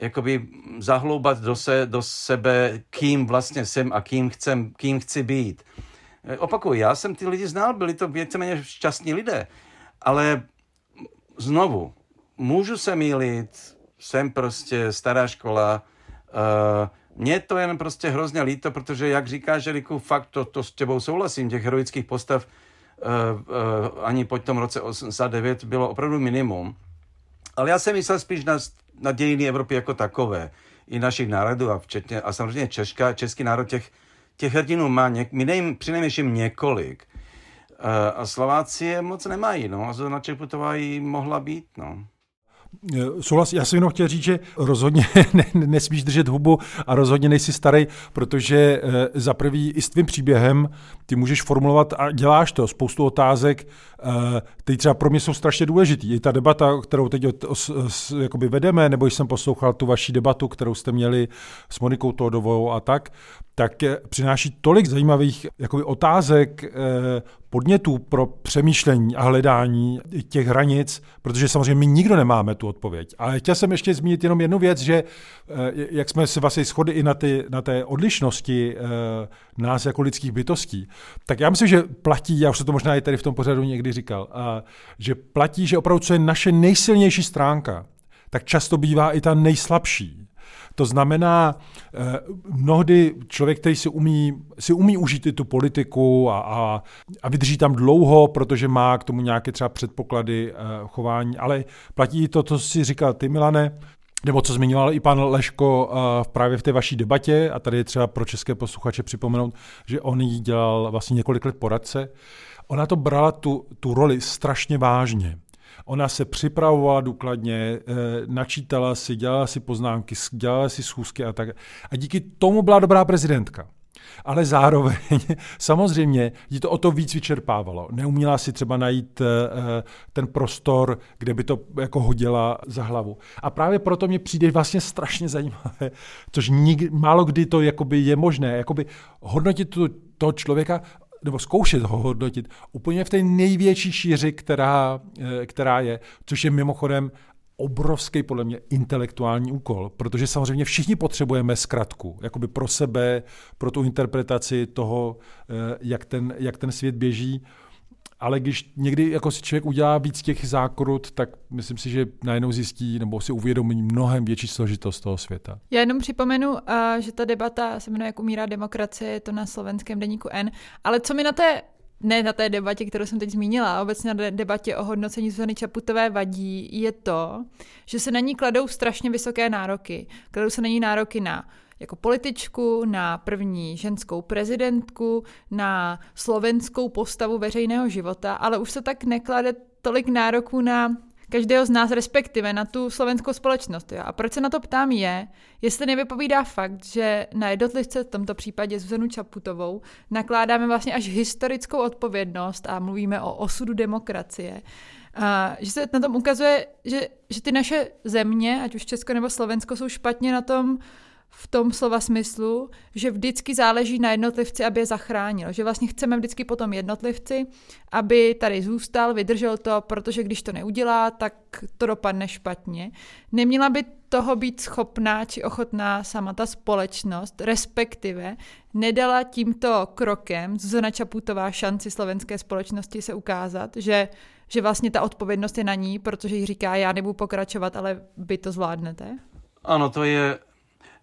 jakoby zahloubat do, se, do sebe, kým vlastně jsem a kým, chcem, kým chci být. Opakuju, já jsem ty lidi znal, byli to víceméně šťastní lidé, ale znovu, můžu se mýlit, jsem prostě stará škola, uh, mně to jen prostě hrozně líto, protože jak říkáš, Eriku, fakt to, to s těbou souhlasím, těch heroických postav uh, uh, ani po tom roce 89 bylo opravdu minimum. Ale já jsem myslel spíš na, na dějiny Evropy jako takové, i našich národů a včetně, a samozřejmě Češka, český národ těch, těch hrdinů má něk, my přinejmenším několik. Uh, a Slováci je moc nemají, no, a Zuzana Čeputová jí mohla být, no.
Eh, souhlas, já jsem jenom chtěl říct, že rozhodně *laughs* ne, nesmíš držet hubu a rozhodně nejsi starý, protože e, za prvý i s tvým příběhem ty můžeš formulovat a děláš to, spoustu otázek, e, ty třeba pro mě jsou strašně důležitý. I ta debata, kterou teď jakoby vedeme, nebo jsem poslouchal tu vaši debatu, kterou jste měli s Monikou Todovou a tak, tak přináší tolik zajímavých jakoby, otázek, eh, podnětů pro přemýšlení a hledání těch hranic, protože samozřejmě my nikdo nemáme tu odpověď. Ale chtěl jsem ještě zmínit jenom jednu věc, že eh, jak jsme se vlastně shodli i na, ty, na té odlišnosti eh, nás jako lidských bytostí, tak já myslím, že platí, já už se to možná i tady v tom pořadu někdy říkal, že platí, že opravdu co je naše nejsilnější stránka, tak často bývá i ta nejslabší. To znamená, eh, mnohdy člověk, který si umí, si umí užít i tu politiku a, a, a vydrží tam dlouho, protože má k tomu nějaké třeba předpoklady eh, chování, ale platí to, co si říkal ty, Milane, nebo co zmiňoval i pan Leško uh, právě v té vaší debatě, a tady je třeba pro české posluchače připomenout, že on jí dělal vlastně několik let poradce, ona to brala tu, tu roli strašně vážně. Ona se připravovala důkladně, eh, načítala si, dělala si poznámky, dělala si schůzky a tak. A díky tomu byla dobrá prezidentka. Ale zároveň *laughs* samozřejmě jí to o to víc vyčerpávalo. Neuměla si třeba najít eh, ten prostor, kde by to jako hodila za hlavu. A právě proto mě přijde vlastně strašně zajímavé, což nik, málo kdy to jakoby je možné, jakoby hodnotit tu, toho člověka nebo zkoušet ho hodnotit úplně v té největší šíři, která, eh, která je, což je mimochodem obrovský podle mě intelektuální úkol, protože samozřejmě všichni potřebujeme zkratku, jakoby pro sebe, pro tu interpretaci toho, eh, jak ten, jak ten svět běží ale když někdy jako si člověk udělá víc těch zákrut, tak myslím si, že najednou zjistí nebo si uvědomí mnohem větší složitost toho světa.
Já jenom připomenu, že ta debata se jmenuje Jak umírá demokracie, je to na slovenském deníku N, ale co mi na té ne na té debatě, kterou jsem teď zmínila, a obecně na debatě o hodnocení Zuzany Čaputové vadí, je to, že se na ní kladou strašně vysoké nároky. Kladou se na ní nároky na jako političku, na první ženskou prezidentku, na slovenskou postavu veřejného života, ale už se tak neklade tolik nároků na každého z nás, respektive na tu slovenskou společnost. Jo. A proč se na to ptám je, jestli nevypovídá fakt, že na jednotlivce, v tomto případě Zuzanu Čaputovou, nakládáme vlastně až historickou odpovědnost a mluvíme o osudu demokracie. A že se na tom ukazuje, že, že ty naše země, ať už Česko nebo Slovensko, jsou špatně na tom v tom slova smyslu, že vždycky záleží na jednotlivci, aby je zachránil. Že vlastně chceme vždycky po tom jednotlivci, aby tady zůstal, vydržel to, protože když to neudělá, tak to dopadne špatně. Neměla by toho být schopná či ochotná sama ta společnost, respektive nedala tímto krokem Zuzana Čaputová šanci slovenské společnosti se ukázat, že, že vlastně ta odpovědnost je na ní, protože jí říká, já nebudu pokračovat, ale vy to zvládnete?
Ano, to je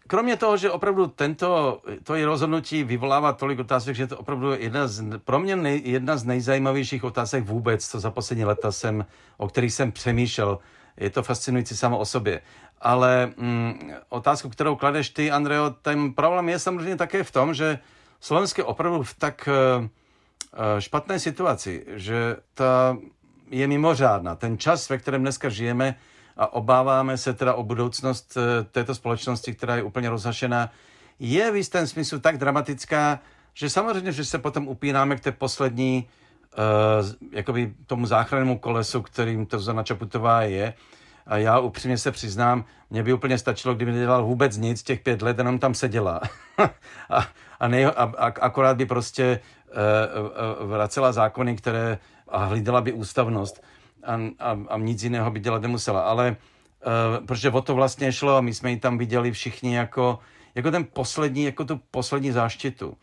kromě toho, že opravdu tento, to je rozhodnutí vyvolává tolik otázek, že je to opravdu jedna z, pro mě nej, jedna z nejzajímavějších otázek vůbec, co za poslední leta jsem, o kterých jsem přemýšlel. Je to fascinující samo o sobě. Ale mm, otázku, kterou kladeš ty, Andreo, ten problém je samozřejmě také v tom, že Slovensko je opravdu v tak uh, špatné situaci, že ta je mimořádná. Ten čas, ve kterém dneska žijeme, a obáváme se teda o budoucnost eh, této společnosti, která je úplně rozhašená, je v jistém smyslu tak dramatická, že samozřejmě, že se potom upínáme k té poslední, uh, jakoby tomu záchrannému kolesu, kterým to Zana Čaputová je. A já upřímně se přiznám, mě by úplně stačilo, kdyby nedělal vůbec nic těch pět let, jenom tam seděla. *laughs* a, a, nej, a, a akorát by prostě uh, uh, vracela zákony, které a hlídala by ústavnost a, a, a nic jiného by dělat nemusela. Ale uh, protože o to vlastně šlo a my jsme ji tam viděli všichni jako, jako ten poslední, jako tu poslední záštitu.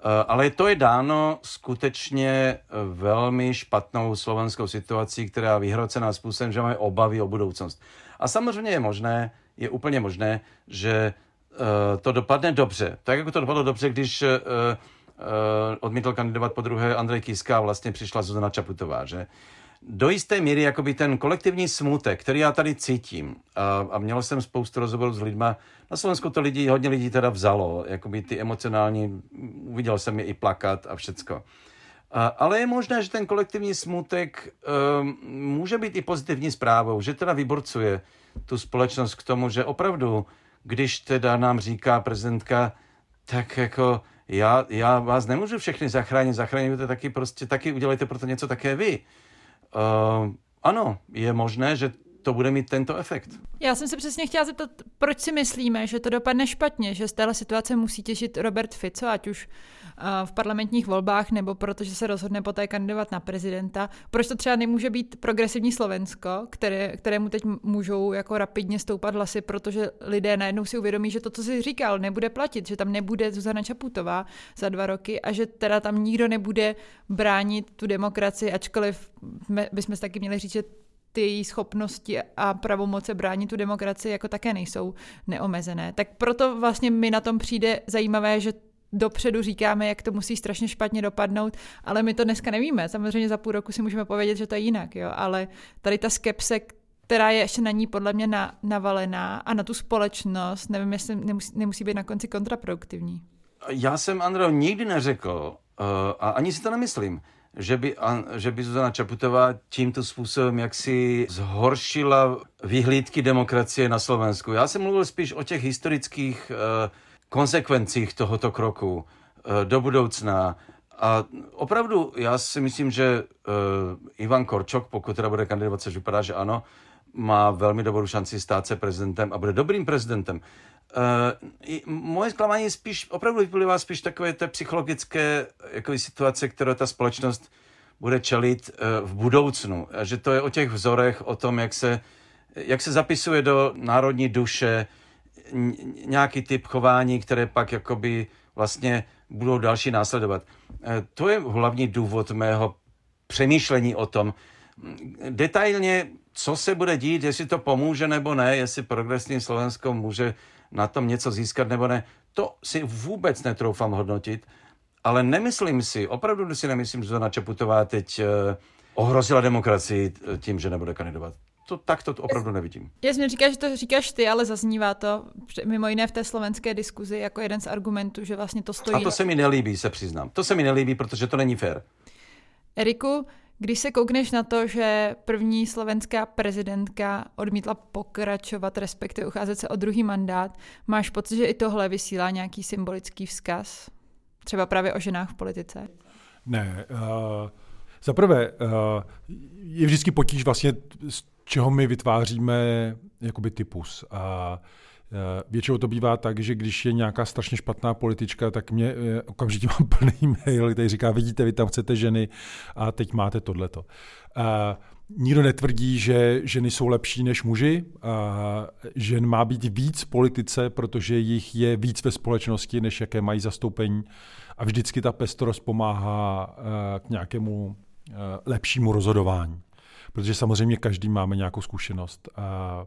Eh, ale to je dáno skutečně eh, velmi špatnou slovenskou situací, která je vyhrocená způsobem, že máme obavy o budoucnost. A samozřejmě je možné, je úplně možné, že to dopadne dobře. Tak jako to dopadlo dobře, když odmítl kandidovat po druhé Andrej Kiska a vlastně přišla Zuzana Čaputová, že? Do jisté míry jakoby ten kolektivní smutek, který já tady cítím, a, a měl jsem spoustu rozhovorů s lidma, na Slovensku to lidi, hodně lidí teda vzalo, jakoby ty emocionální, uviděl jsem je i plakat a všecko. A, ale je možné, že ten kolektivní smutek um, může být i pozitivní zprávou, že teda vyborcuje tu společnost k tomu, že opravdu, když teda nám říká prezidentka, tak jako já, já vás nemůžu všechny zachránit, zachráníte taky prostě, taky udělejte pro to něco také vy. Uh, ano, je možné, že to bude mít tento efekt.
Já jsem se přesně chtěla zeptat, proč si myslíme, že to dopadne špatně, že z téhle situace musí těžit Robert Fico, ať už v parlamentních volbách, nebo protože se rozhodne poté kandidovat na prezidenta. Proč to třeba nemůže být progresivní Slovensko, které, kterému teď můžou jako rapidně stoupat hlasy, protože lidé najednou si uvědomí, že to, co jsi říkal, nebude platit, že tam nebude Zuzana Čaputová za dva roky a že teda tam nikdo nebude bránit tu demokracii, ačkoliv bychom si taky měli říct, že ty její schopnosti a pravomoce bránit tu demokracii jako také nejsou neomezené. Tak proto vlastně mi na tom přijde zajímavé, že dopředu říkáme, jak to musí strašně špatně dopadnout, ale my to dneska nevíme. Samozřejmě za půl roku si můžeme povědět, že to je jinak, jo? ale tady ta skepse, která je ještě na ní podle mě na, navalená a na tu společnost, nevím, jestli nemusí, nemusí být na konci kontraproduktivní.
Já jsem, Andro, nikdy neřekl, uh, a ani si to nemyslím, že by, že by Zuzana Čaputová tímto způsobem jak si zhoršila vyhlídky demokracie na Slovensku. Já jsem mluvil spíš o těch historických uh, konsekvencích tohoto kroku uh, do budoucna. A opravdu já si myslím, že uh, Ivan Korčok, pokud teda bude kandidovat, což vypadá, že ano, má velmi dobrou šanci stát se prezidentem a bude dobrým prezidentem. Uh, moje zklamání je spíš, opravdu vyplývá spíš takové té psychologické jako situace, které ta společnost bude čelit v budoucnu. A že to je o těch vzorech, o tom, jak se, jak se zapisuje do národní duše nějaký typ chování, které pak jakoby vlastně budou další následovat. Uh, to je hlavní důvod mého přemýšlení o tom. Detailně, co se bude dít, jestli to pomůže nebo ne, jestli progresní Slovensko může na tom něco získat nebo ne, to si vůbec netroufám hodnotit, ale nemyslím si, opravdu si nemyslím, že Zona Čaputová teď uh, ohrozila demokracii tím, že nebude kandidovat. To tak to opravdu nevidím.
Jasně říkáš, že to říkáš ty, ale zaznívá to mimo jiné v té slovenské diskuzi jako jeden z argumentů, že vlastně to stojí.
A to se mi nelíbí, se přiznám. To se mi nelíbí, protože to není fér.
Eriku, když se koukneš na to, že první slovenská prezidentka odmítla pokračovat, respektive ucházet se o druhý mandát, máš pocit, že i tohle vysílá nějaký symbolický vzkaz? Třeba právě o ženách v politice?
Ne. Uh, za prvé, uh, je vždycky potíž vlastně, čeho my vytváříme jakoby typus. A Eh, většinou to bývá tak, že když je nějaká strašně špatná politička, tak mě eh, okamžitě mám *laughs* plný mail, který říká, vidíte, vy tam chcete ženy a teď máte tohleto. A nikdo netvrdí, že ženy jsou lepší než muži. A žen má být víc v politice, protože jich je víc ve společnosti, než jaké mají zastoupení. A vždycky ta pestrost pomáhá k nějakému lepšímu rozhodování. Protože samozřejmě každý máme nějakou zkušenost. A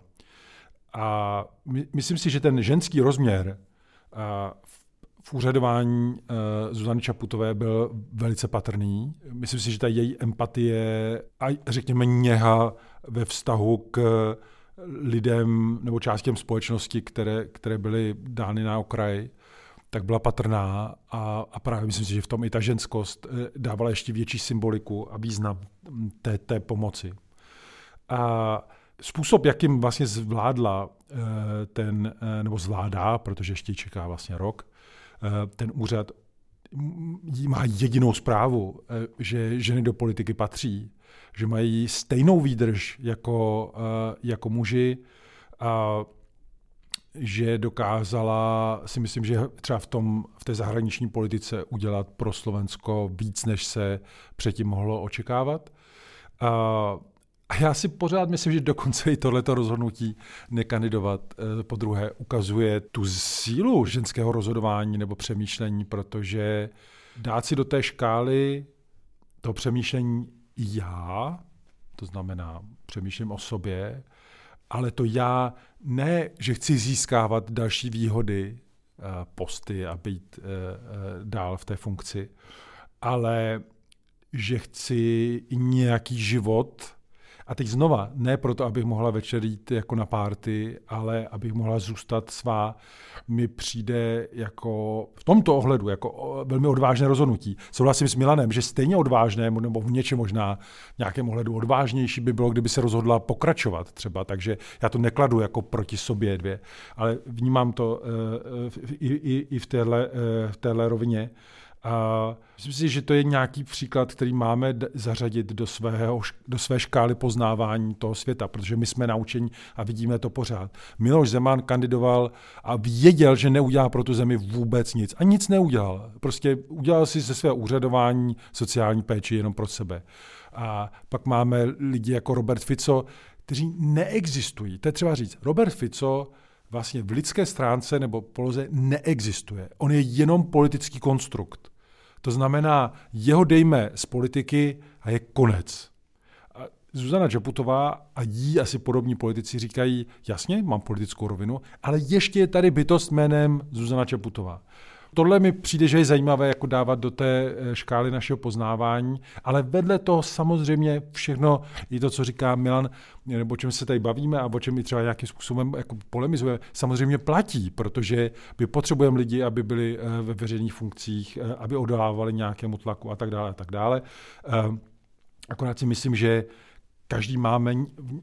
a my, myslím si, že ten ženský rozměr v, v úřadování Zuzany Čaputové byl velice patrný. Myslím si, že ta její empatie a řekněme něha ve vztahu k lidem nebo částem společnosti, které, které byly dány na okraj, tak byla patrná a, a právě myslím si, že v tom i ta ženskost e, dávala ještě větší symboliku a význam té, té pomoci. A způsob, jakým vlastně zvládla eh, ten, eh, nebo zvládá, protože ještě čeká vlastně rok, eh, ten úřad, má jedinou zprávu, eh, že ženy do politiky patří, že mají stejnou výdrž jako, eh, jako muži, a že dokázala, si myslím, že třeba v, tom, v té zahraniční politice udělat pro Slovensko víc, než se předtím mohlo očekávat. A já si pořád myslím, že dokonce i tohleto rozhodnutí nekandidovat eh, po druhé ukazuje tu sílu ženského rozhodování nebo přemýšlení, protože dát si do té škály to přemýšlení já, to znamená přemýšlím o sobě, ale to já ne, že chci získávat další výhody, eh, posty a být eh, dál v té funkci, ale že chci nějaký život, a teď znova, ne proto, abych mohla večer jít jako na párty, ale abych mohla zůstat svá, mi přijde jako v tomto ohledu jako velmi odvážné rozhodnutí. Souhlasím s Milanem, že stejně odvážné, nebo v něčem možná v nějakém ohledu odvážnější by bylo, kdyby se rozhodla pokračovat třeba. Takže já to nekladu jako proti sobě dvě, ale vnímám to uh, i, i, i v téhle, uh, v téhle rovině. A myslím si, že to je nějaký příklad, který máme zařadit do, svého, do své škály poznávání toho světa, protože my jsme naučeni a vidíme to pořád. Miloš Zeman kandidoval a věděl, že neudělá pro tu zemi vůbec nic. A nic neudělal. Prostě udělal si ze svého úřadování sociální péči jenom pro sebe. A pak máme lidi jako Robert Fico, kteří neexistují. To je třeba říct. Robert Fico vlastně v lidské stránce nebo poloze neexistuje. On je jenom politický konstrukt. To znamená, jeho dejme z politiky a je konec. A Zuzana Čaputová a jí asi podobní politici říkají, jasně, mám politickou rovinu, ale ještě je tady bytost jménem Zuzana Čaputová. Tohle mi přijde, že je zajímavé jako dávat do té eh, škály našeho poznávání, ale vedle toho samozřejmě všechno, i to, co říká Milan, nebo o čem se tady bavíme a o čem i třeba nějakým způsobem jako polemizuje, samozřejmě platí, protože my potřebujeme lidi, aby byli eh, ve veřejných funkcích, eh, aby odolávali nějakému tlaku a tak dále a tak dále. Akorát si myslím, že každý máme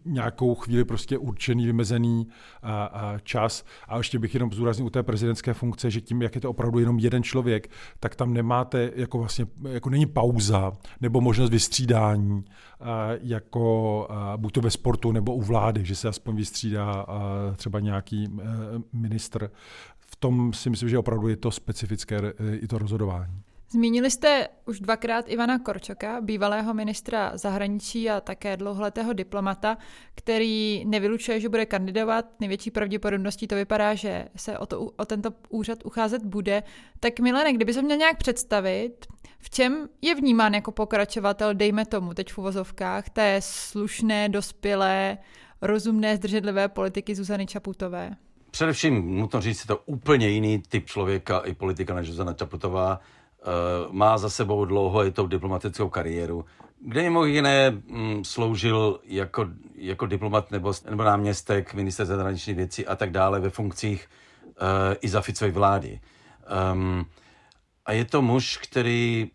nějakou chvíli prostě určený, vymezený a, a čas. A ještě bych jenom zúraznil u té prezidentské funkce, že tím, jak je to opravdu jenom jeden člověk, tak tam nemáte, jako vlastně, jako není pauza nebo možnost vystřídání, a, jako a, buď to ve sportu nebo u vlády, že se aspoň vystřídá a, třeba nějaký a, e, ministr. V tom si myslím, že opravdu je to specifické e, i to rozhodování.
Zmínili jste už dvakrát Ivana Korčoka, bývalého ministra zahraničí a také dlouholetého diplomata, který nevylučuje, že bude kandidovat. Největší pravděpodobností to vypadá, že se o, to, o tento úřad ucházet bude. Tak Milene, kdyby se měl nějak představit, v čem je vnímán jako pokračovatel, dejme tomu teď v uvozovkách, té slušné, dospělé, rozumné, zdrženlivé politiky Zuzany Čaputové?
Především nutno říct, je to úplně jiný typ člověka i politika než Zuzana Čaputová. Eh, má za sebou dlouho i tou diplomatickou kariéru, kde mimo jiné mm, sloužil jako, jako diplomat nebo, nebo náměstek, minister zahraničních věcí a tak dále ve funkcích uh, i za Ficovy vlády. Um, a je to muž, který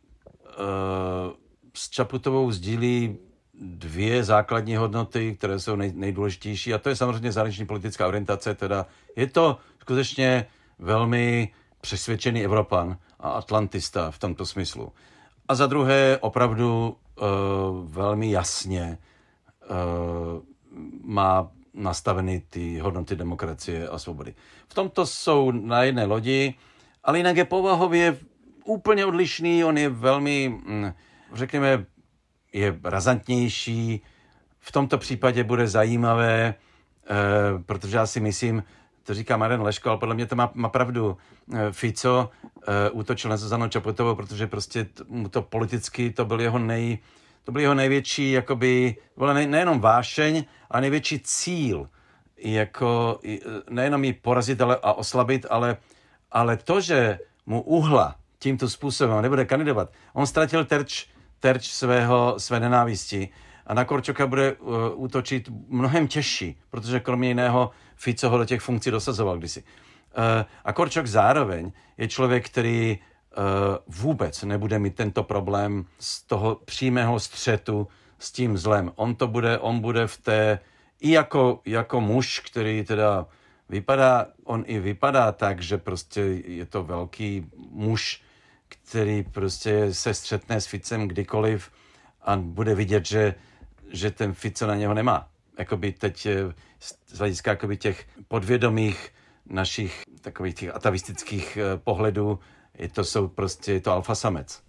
uh, s Čaputovou sdílí dvě základní hodnoty, které jsou nej, nejdůležitější, a to je samozřejmě zahraniční politická orientace, teda je to skutečně velmi přesvědčený Evropan a atlantista v tomto smyslu. A za druhé opravdu uh, velmi jasně uh, má nastaveny ty hodnoty demokracie a svobody. V tomto jsou na jedné lodi, ale jinak je povahově úplně odlišný, on je velmi, mm, řekněme, je razantnější, v tomto případě bude zajímavé, eh, protože já si myslím, to říká Marian Leško, ale podle mě to má, má pravdu. Eh, Fico uh, útočil na Zuzanu Čaputovou, protože prostě mu to politicky, to byl jeho nej, to byl jeho největší, jakoby, byla ne, nejenom vášeň, ale největší cíl, jako eh, nejenom ji porazit ale, a oslabit, ale, ale to, že mu uhla tímto způsobem nebude kandidovat, on ztratil terč, terč svého, své nenávisti a na Korčoka bude uh, útočit mnohem těžší, protože kromě jiného Fico ho do těch funkcí dosazoval kdysi. Uh, a Korčok zároveň je člověk, který uh, vůbec nebude mít tento problém z toho přímého střetu s tím zlem. On to bude, on bude v té, i jako, jako muž, který teda vypadá, on i vypadá tak, že prostě je to velký muž, který prostě se střetne s Ficem kdykoliv a bude vidět, že, že ten Fico na něho nemá. Jakoby teď eh, z hlediska jakoby těch podvědomých našich takových těch atavistických eh, pohledů, je to jsou prostě, je to alfa samec.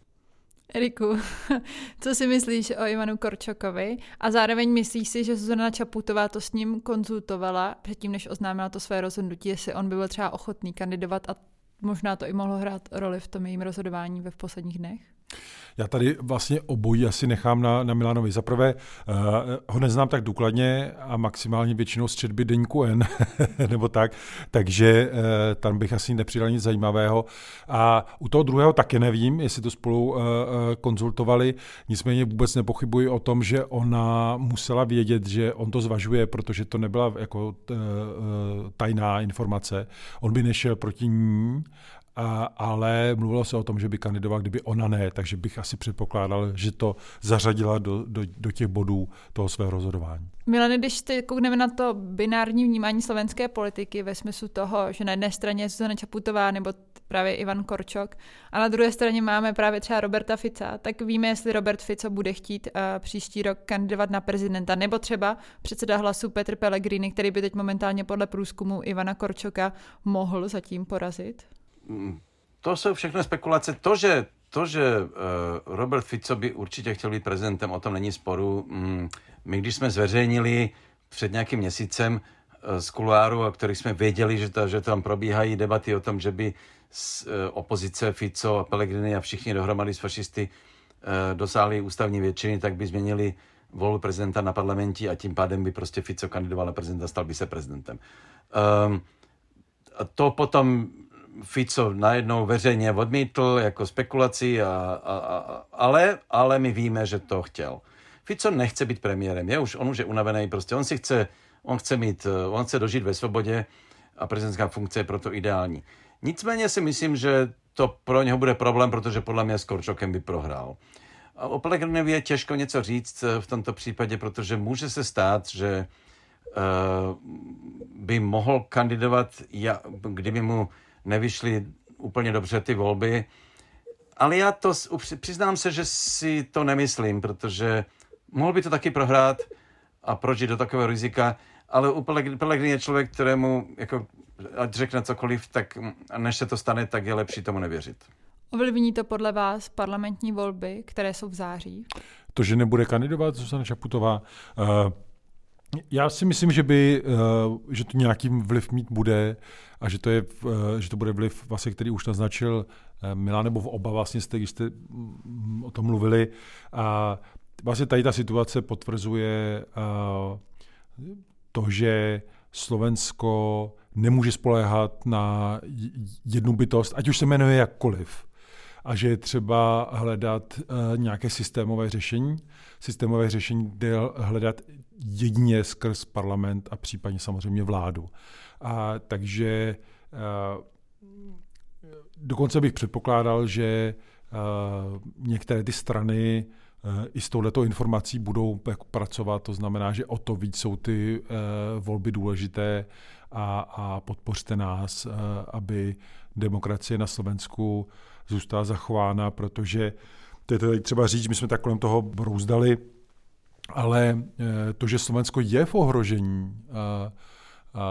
Eriku, *laughs* co si myslíš o Ivanu Korčokovi a zároveň myslíš si, že Zuzana Čaputová to s ním konzultovala předtím, než oznámila to své rozhodnutí, jestli on by byl třeba ochotný kandidovat a možná to i mohlo hrát roli v tom jejím rozhodování ve v posledních dnech?
Já tady vlastně obojí asi nechám na, na Milanovi. Za prvé, uh, ho neznám tak důkladně a maximálně většinou z četby deníku N, *laughs* nebo tak, takže uh, tam bych asi nepřidal nic zajímavého. A u toho druhého taky nevím, jestli to spolu uh, konzultovali, nicméně vůbec nepochybuji o tom, že ona musela vědět, že on to zvažuje, protože to nebyla jako tajná informace. On by nešel proti ní a, ale mluvilo se o tom, že by kandidoval, kdyby ona ne, takže bych asi předpokládal, že to zařadila do, do, do těch bodů toho svého rozhodování.
Milane, když ty koukneme na to binární vnímání slovenské politiky ve smyslu toho, že na jedné straně je Zuzana Čaputová nebo právě Ivan Korčok a na druhé straně máme právě třeba Roberta Fica, tak víme, jestli Robert Fico bude chtít uh, příští rok kandidovat na prezidenta, nebo třeba předseda hlasu Petr Pellegrini, který by teď momentálně podle průzkumu Ivana Korčoka mohl zatím porazit?
To jsou všechno spekulace. To, že, to, že uh, Robert Fico by určitě chtěl být prezidentem, o tom není sporu. Mm, my, když jsme zveřejnili před nějakým měsícem uh, z kuluáru, o kterých jsme věděli, že, to, že tam probíhají debaty o tom, že by z, uh, opozice Fico a Pellegrini a všichni dohromady s fašisty dosáhli ústavní většiny, tak by změnili volbu prezidenta na parlamentí a tím pádem by prostě Fico kandidoval na prezidenta, stal by se prezidentem. Um, to potom Fico najednou veřejně odmítl jako spekulaci, a, a, a, ale, ale my víme, že to chtěl. Fico nechce být premiérem, je už, on už je unavený, prostě on si chce, on chce mít, on chce dožít ve svobodě a prezidentská funkce je proto ideální. Nicméně si myslím, že to pro něho bude problém, protože podle mě s Korčokem by prohrál. A o Pellegrinovi je těžko něco říct v tomto případě, protože může se stát, že uh, by mohl kandidovat, kdyby mu nevyšly úplně dobře ty volby. Ale já to přiznám se, že si to nemyslím, protože mohl by to taky prohrát a prožít do takového rizika, ale u Pellegrini je člověk, kterému, jako, ať řekne cokoliv, tak než se to stane, tak je lepší tomu nevěřit.
Ovlivní to podle vás parlamentní volby, které jsou v září?
To, že nebude kandidovat Zuzana Čaputová, uh, já si myslím, že by, uh, že to nějaký vliv mít bude a že to, je, uh, že to bude vliv, vlastně, který už naznačil uh, Milan, nebo v oba vlastně jste, když jste mm, o tom mluvili. A vlastně tady ta situace potvrzuje to, že Slovensko nemůže spoléhat na jednu bytost, ať už se jmenuje jakkoliv a že je třeba hledat uh, nějaké systémové řešení. Systémové řešení jde hledat jedině skrz parlament a případně samozřejmě vládu. A takže uh, dokonce bych předpokládal, že uh, některé ty strany i s touhletou informací budou jako pracovat, to znamená, že o to víc jsou ty volby důležité a, a podpořte nás, aby demokracie na Slovensku zůstala zachována, protože to je tady třeba říct, my jsme tak kolem toho brouzdali, ale eh, to, že Slovensko je v ohrožení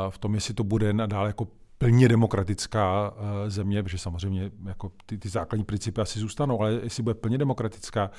v tom, jestli to bude nadále jako plně demokratická eh, země, protože samozřejmě jako ty, ty základní principy asi zůstanou, ale jestli bude plně demokratická,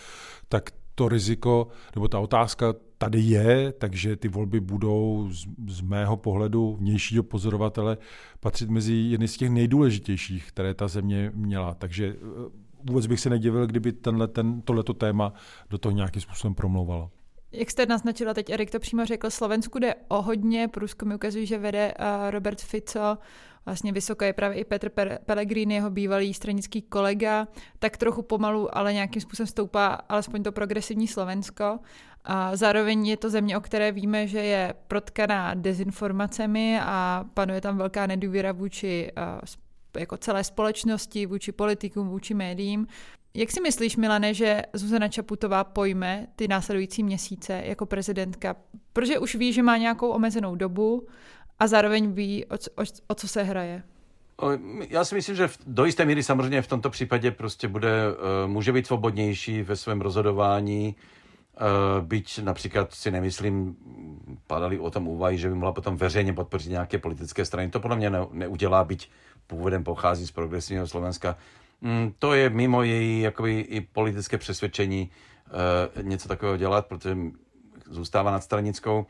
tak to riziko, nebo ta otázka tady je, takže ty volby budou z, z mého pohledu vnějšího pozorovatele patřit mezi jedny z těch nejdůležitějších, které ta země měla. Takže eh, vůbec bych se nedivil, kdyby tenhle, ten, tohleto téma do toho nějakým způsobem promlouvalo.
Jak jste naznačila, teď Erik to přímo řekl, Slovensku jde o hodně, průzkumy ukazují, že vede uh, Robert Fico, vlastně vysoko je právě i Petr Pellegrini, jeho bývalý stranický kolega, tak trochu pomalu, ale nějakým způsobem stoupá alespoň to progresivní Slovensko. A zároveň je to země, o které víme, že je protkaná dezinformacemi a panuje tam velká nedůvěra vůči uh, jako celé společnosti, vůči politikům, vůči médiím. Jak si myslíš, Milane, že Zuzana Čaputová pojme ty následující měsíce jako prezidentka? Protože už ví, že má nějakou omezenou dobu a zároveň ví, o, o, o co se hraje.
Já si myslím, že do jisté míry samozřejmě v tomto případě prostě bude, uh, může být svobodnější ve svém rozhodování, byť například si nemyslím, padali o tom úvahy, že by mohla potom veřejně podpořit nějaké politické strany. To podle mě ne, neudělá, byť původem pochází z progresivního Slovenska. Mm, to je mimo její jakoby, i politické přesvědčení uh, něco takového dělat, protože zůstává nad stranickou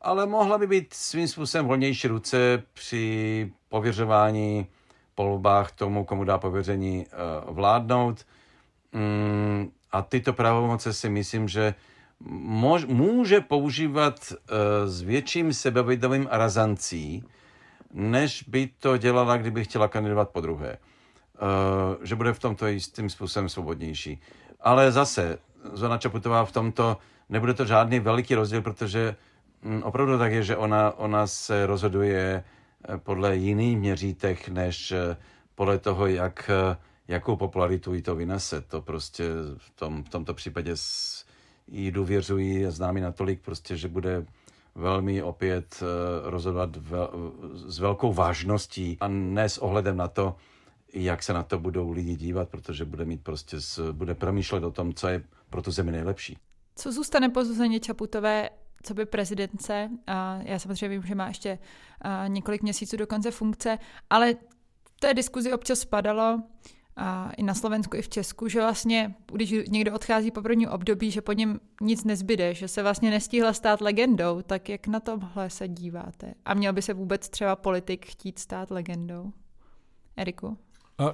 ale mohla by být svým způsobem volnější ruce při pověřování po tomu, komu dá pověření uh, vládnout. Mm, a tyto pravomoce si myslím, že mož, může používat uh, s větším sebevědomím a razancí, než by to dělala, kdyby chtěla kandidovat po druhé. Uh, že bude v tomto jistým způsobem svobodnější. Ale zase, Zona Čaputová v tomto nebude to žádný veliký rozdíl, protože Mm, opravdu tak je, že ona, ona se rozhoduje eh, podle jiných měřítek, než eh, podle toho, jak, eh, jakou popularitu jí to vynese. To prostě v, tom, v tomto případě jí důvěřují a známí natolik, prostě, že bude velmi opět rozhodovat vel, s velkou vážností a ne s ohledem na to, jak se na to budou lidi dívat, protože bude mít prostě, bude promýšlet o tom, co je pro tu zemi nejlepší.
Co zůstane po Zuzaně Čaputové co by prezidence, a já samozřejmě vím, že má ještě několik měsíců do konce funkce, ale v té diskuzi občas spadalo, a i na Slovensku, i v Česku, že vlastně, když někdo odchází po prvním období, že po něm nic nezbyde, že se vlastně nestihla stát legendou, tak jak na tohle se díváte? A měl by se vůbec třeba politik chtít stát legendou? Eriku?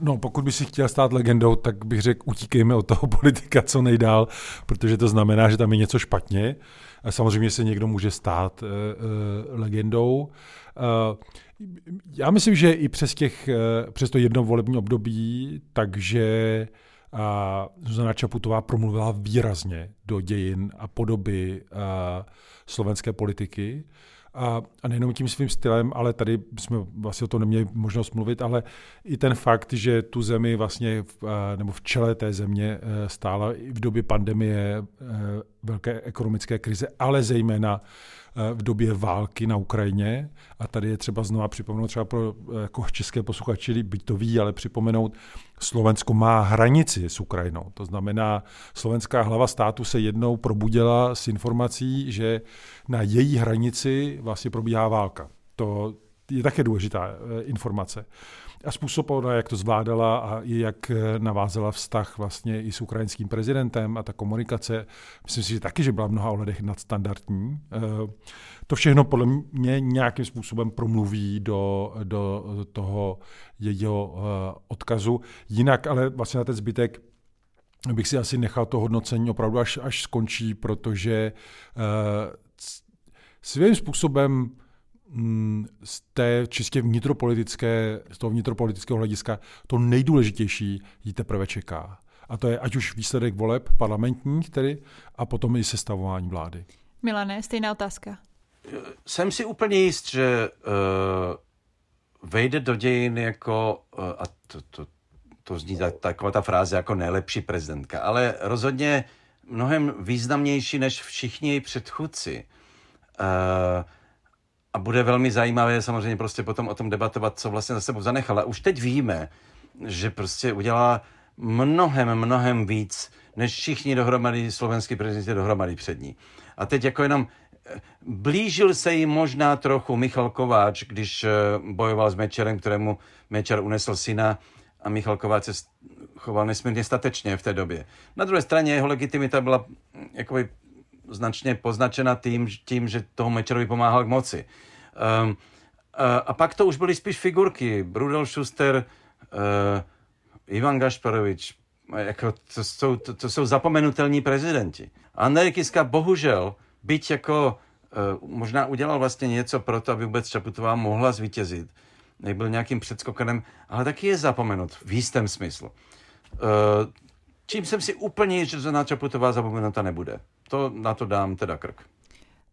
No, pokud by si chtěl stát legendou, tak bych řekl, utíkejme od toho *laughs* politika co nejdál, protože to znamená, že tam je něco špatně. A samozřejmě se někdo může stát uh, uh, legendou. Uh, já myslím, že i přes, těch, uh, přes to jedno volební období, takže Zuzana Čaputová promluvila výrazně do dějin a podoby uh, slovenské politiky. A, a nejenom tím svým stylem, ale tady jsme vlastně o tom neměli možnost mluvit, ale i ten fakt, že tu zemi vlastně, v, nebo v čele té země stála i v době pandemie velké ekonomické krize, ale zejména v době války na Ukrajině. A tady je třeba znova připomenout třeba pro jako české posluchači, byť to ví, ale připomenout, Slovensko má hranici s Ukrajinou. To znamená, slovenská hlava státu se jednou probudila s informací, že na její hranici vlastně probíhá válka. To je také důležitá eh, informace a způsob, jak to zvládala a jak navázala vztah vlastně i s ukrajinským prezidentem a ta komunikace, myslím si, že taky, že byla v mnoha ohledech nadstandardní. Eh, to všechno podle mě nějakým způsobem promluví do, do toho jejího eh, odkazu. Jinak ale vlastně na ten zbytek bych si asi nechal to hodnocení opravdu až, až skončí, protože svým způsobem z té čistě vnitropolitické, z toho vnitropolitického hlediska to nejdůležitější jí teprve čeká. A to je ať už výsledek voleb parlamentních tedy, a potom i sestavování vlády.
Milané, stejná otázka.
Jsem si úplně jist, že uh, vejde do dějin jako, uh, a to, to, to zní tak, taková ta fráze jako nejlepší prezidentka, ale rozhodně mnohem významnější než všichni její předchůdci. Uh, a bude velmi zajímavé samozřejmě prostě potom o tom debatovat, co vlastně za sebou zanechala. Už teď víme, že prostě udělala mnohem, mnohem víc, než všichni dohromady, slovenský prezident dohromady před ní. A teď jako jenom eh, blížil se jí možná trochu Michal Kováč, když eh, bojoval s Mečerem, kterému Mečer unesl syna a Michal Kováč se choval nesmírně statečně v té době. Na druhé straně jeho legitimita byla hm, jakoby značně poznačena tím, tím že toho Mečerovi pomáhal k moci. Um, uh, a pak to už byly spíš figurky. Brudel Schuster, uh, Ivan Gašparovič, jako to, jsou, to, to jsou zapomenutelní prezidenti. Andrej Kiska bohužel, byť jako uh, možná udělal vlastně něco pro to, aby vůbec Čaputová mohla zvítězit, nebyl nějakým předskokanem, ale taky je zapomenut v jistém smyslu. Uh, čím jsem si úplně jist, že Zona Čaputová zapomenuta nebude. To na to dám teda krk.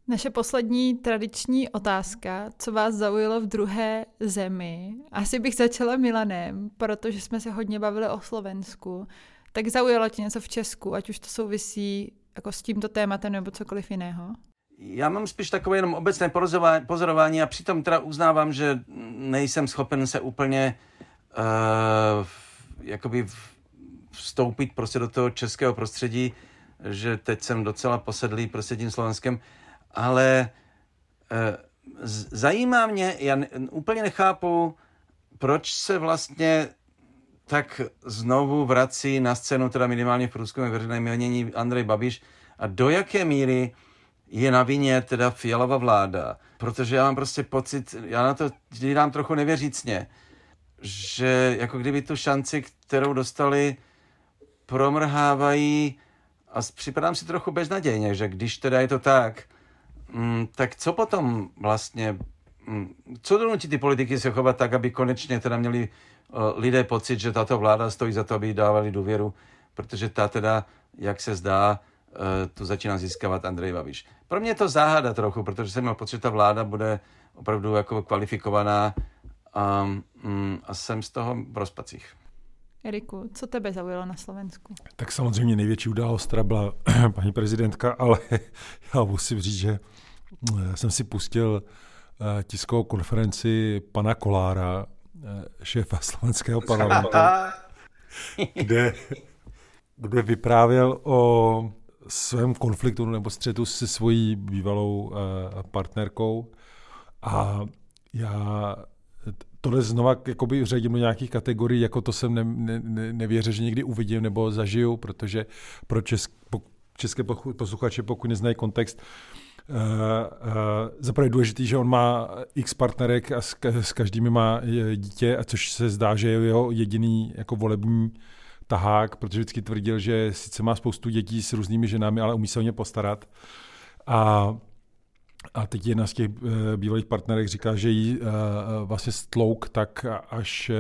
Naše poslední tradiční otázka, co vás zaujalo v druhé zemi? Asi bych začala Milanem, protože jsme se hodně bavili o Slovensku. Tak zaujalo tě něco v Česku, ať už to souvisí jako s tímto tématem nebo cokoliv jiného?
já mám spíš takové jenom obecné pozorování a přitom teda uznávám, že nejsem schopen se úplně uh, jakoby vstoupit prostě do toho českého prostředí, že teď jsem docela posedlý prostě tím Slovenskem, ale uh, zajímá mě, já úplně nechápu, proč se vlastně tak znovu vrací na scénu, teda minimálně v průzkumu veřejné měnění Andrej Babiš a do jaké míry je na vině teda fialová vláda. Protože já mám prostě pocit, já na to dám trochu nevěřícně, že jako kdyby tu šanci, kterou dostali, promrhávají a připadám si trochu beznadějně, že když teda je to tak, mm, tak co potom vlastně, mm, co donutí ty politiky se chovat tak, aby konečně teda měli lidé pocit, že tato vláda stojí za to, aby dávali důvěru, protože ta teda, jak se zdá, e, tu začíná získávat Andrej Babiš. Pro mě je to záhada trochu, protože jsem měl pocit, že ta vláda bude opravdu jako kvalifikovaná a, mm, a jsem z toho v rozpacích.
Eriku, co tebe zaujalo na Slovensku?
Tak samozřejmě největší událost teda byla *clears throat* paní prezidentka, ale *laughs* já musím říct, že e, jsem si pustil e, tiskovou konferenci pana Kolára, Eh, šéfa slovenského parlamentu, *laughs* kde, kde vyprávěl o svém konfliktu nebo střetu se svojí bývalou partnerkou a já tohle znova jakoby řadím do nějakých kategorií, jako to jsem ne, ne, nevěřil, že někdy uvidím nebo zažiju, protože pro česk, po, české posluchače, pokud neznají kontext, Uh, uh, zaprvé je důležitý, že on má x partnerek a s, s každými má dítě, a což se zdá, že je jeho jediný jako volební tahák, protože vždycky tvrdil, že sice má spoustu dětí s různými ženami, ale umí se o ně postarat. A, a teď jedna z těch uh, bývalých partnerek říká, že jí uh, vlastně stlouk tak až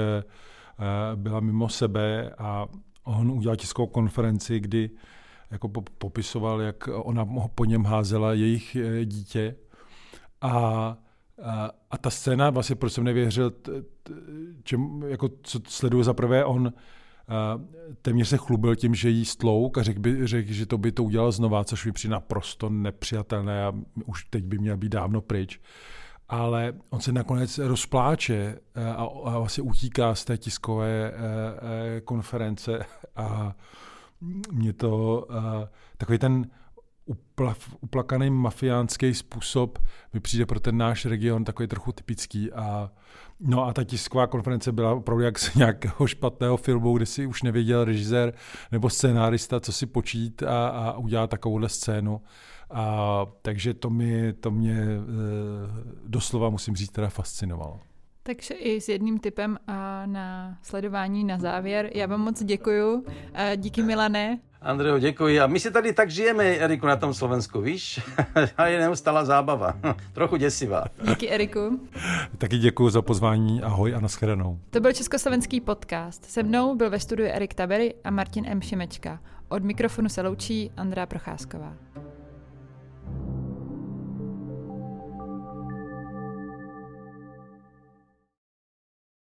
byla mimo sebe a on udělal tiskovou konferenci, kdy jako popisoval, jak ona po něm házela jejich eh, dítě. A, a, a ta scéna, vlastně proč jsem nevěřil, čem, jako co sleduje za prvé, on téměř se chlubil tím, že jí stlouk a řekl, by, řek, že to by to udělal znova, což mi přijde naprosto nepřijatelné a už teď by měl být dávno pryč. Ale on se nakonec rozpláče eh, a, a vlastně utíká z té tiskové eh, a, konference *laughs* a mě to takový ten uplakaný mafiánský způsob mi přijde pro ten náš region takový trochu typický. A, no a ta tisková konference byla opravdu jak z nějakého špatného filmu, kde si už nevěděl režisér nebo scénárista, co si počít a, a udělat takovouhle scénu. A, takže to, mi, to mě e, doslova, musím říct, teda fascinovalo.
Takže i s jedním typem a na sledování na závěr. Já vám moc děkuju. Díky Milané.
Andrejo, děkuji. A my si tady tak žijeme, Eriku, na tom Slovensku, víš? *laughs* A je neustála zábava. *laughs* Trochu děsivá.
Díky, Eriku.
Taky děkuji za pozvání. Ahoj a nashledanou.
To byl Československý podcast. Se mnou byl ve studiu Erik Tabery a Martin M. Šimečka. Od mikrofonu se loučí Andrá Procházková.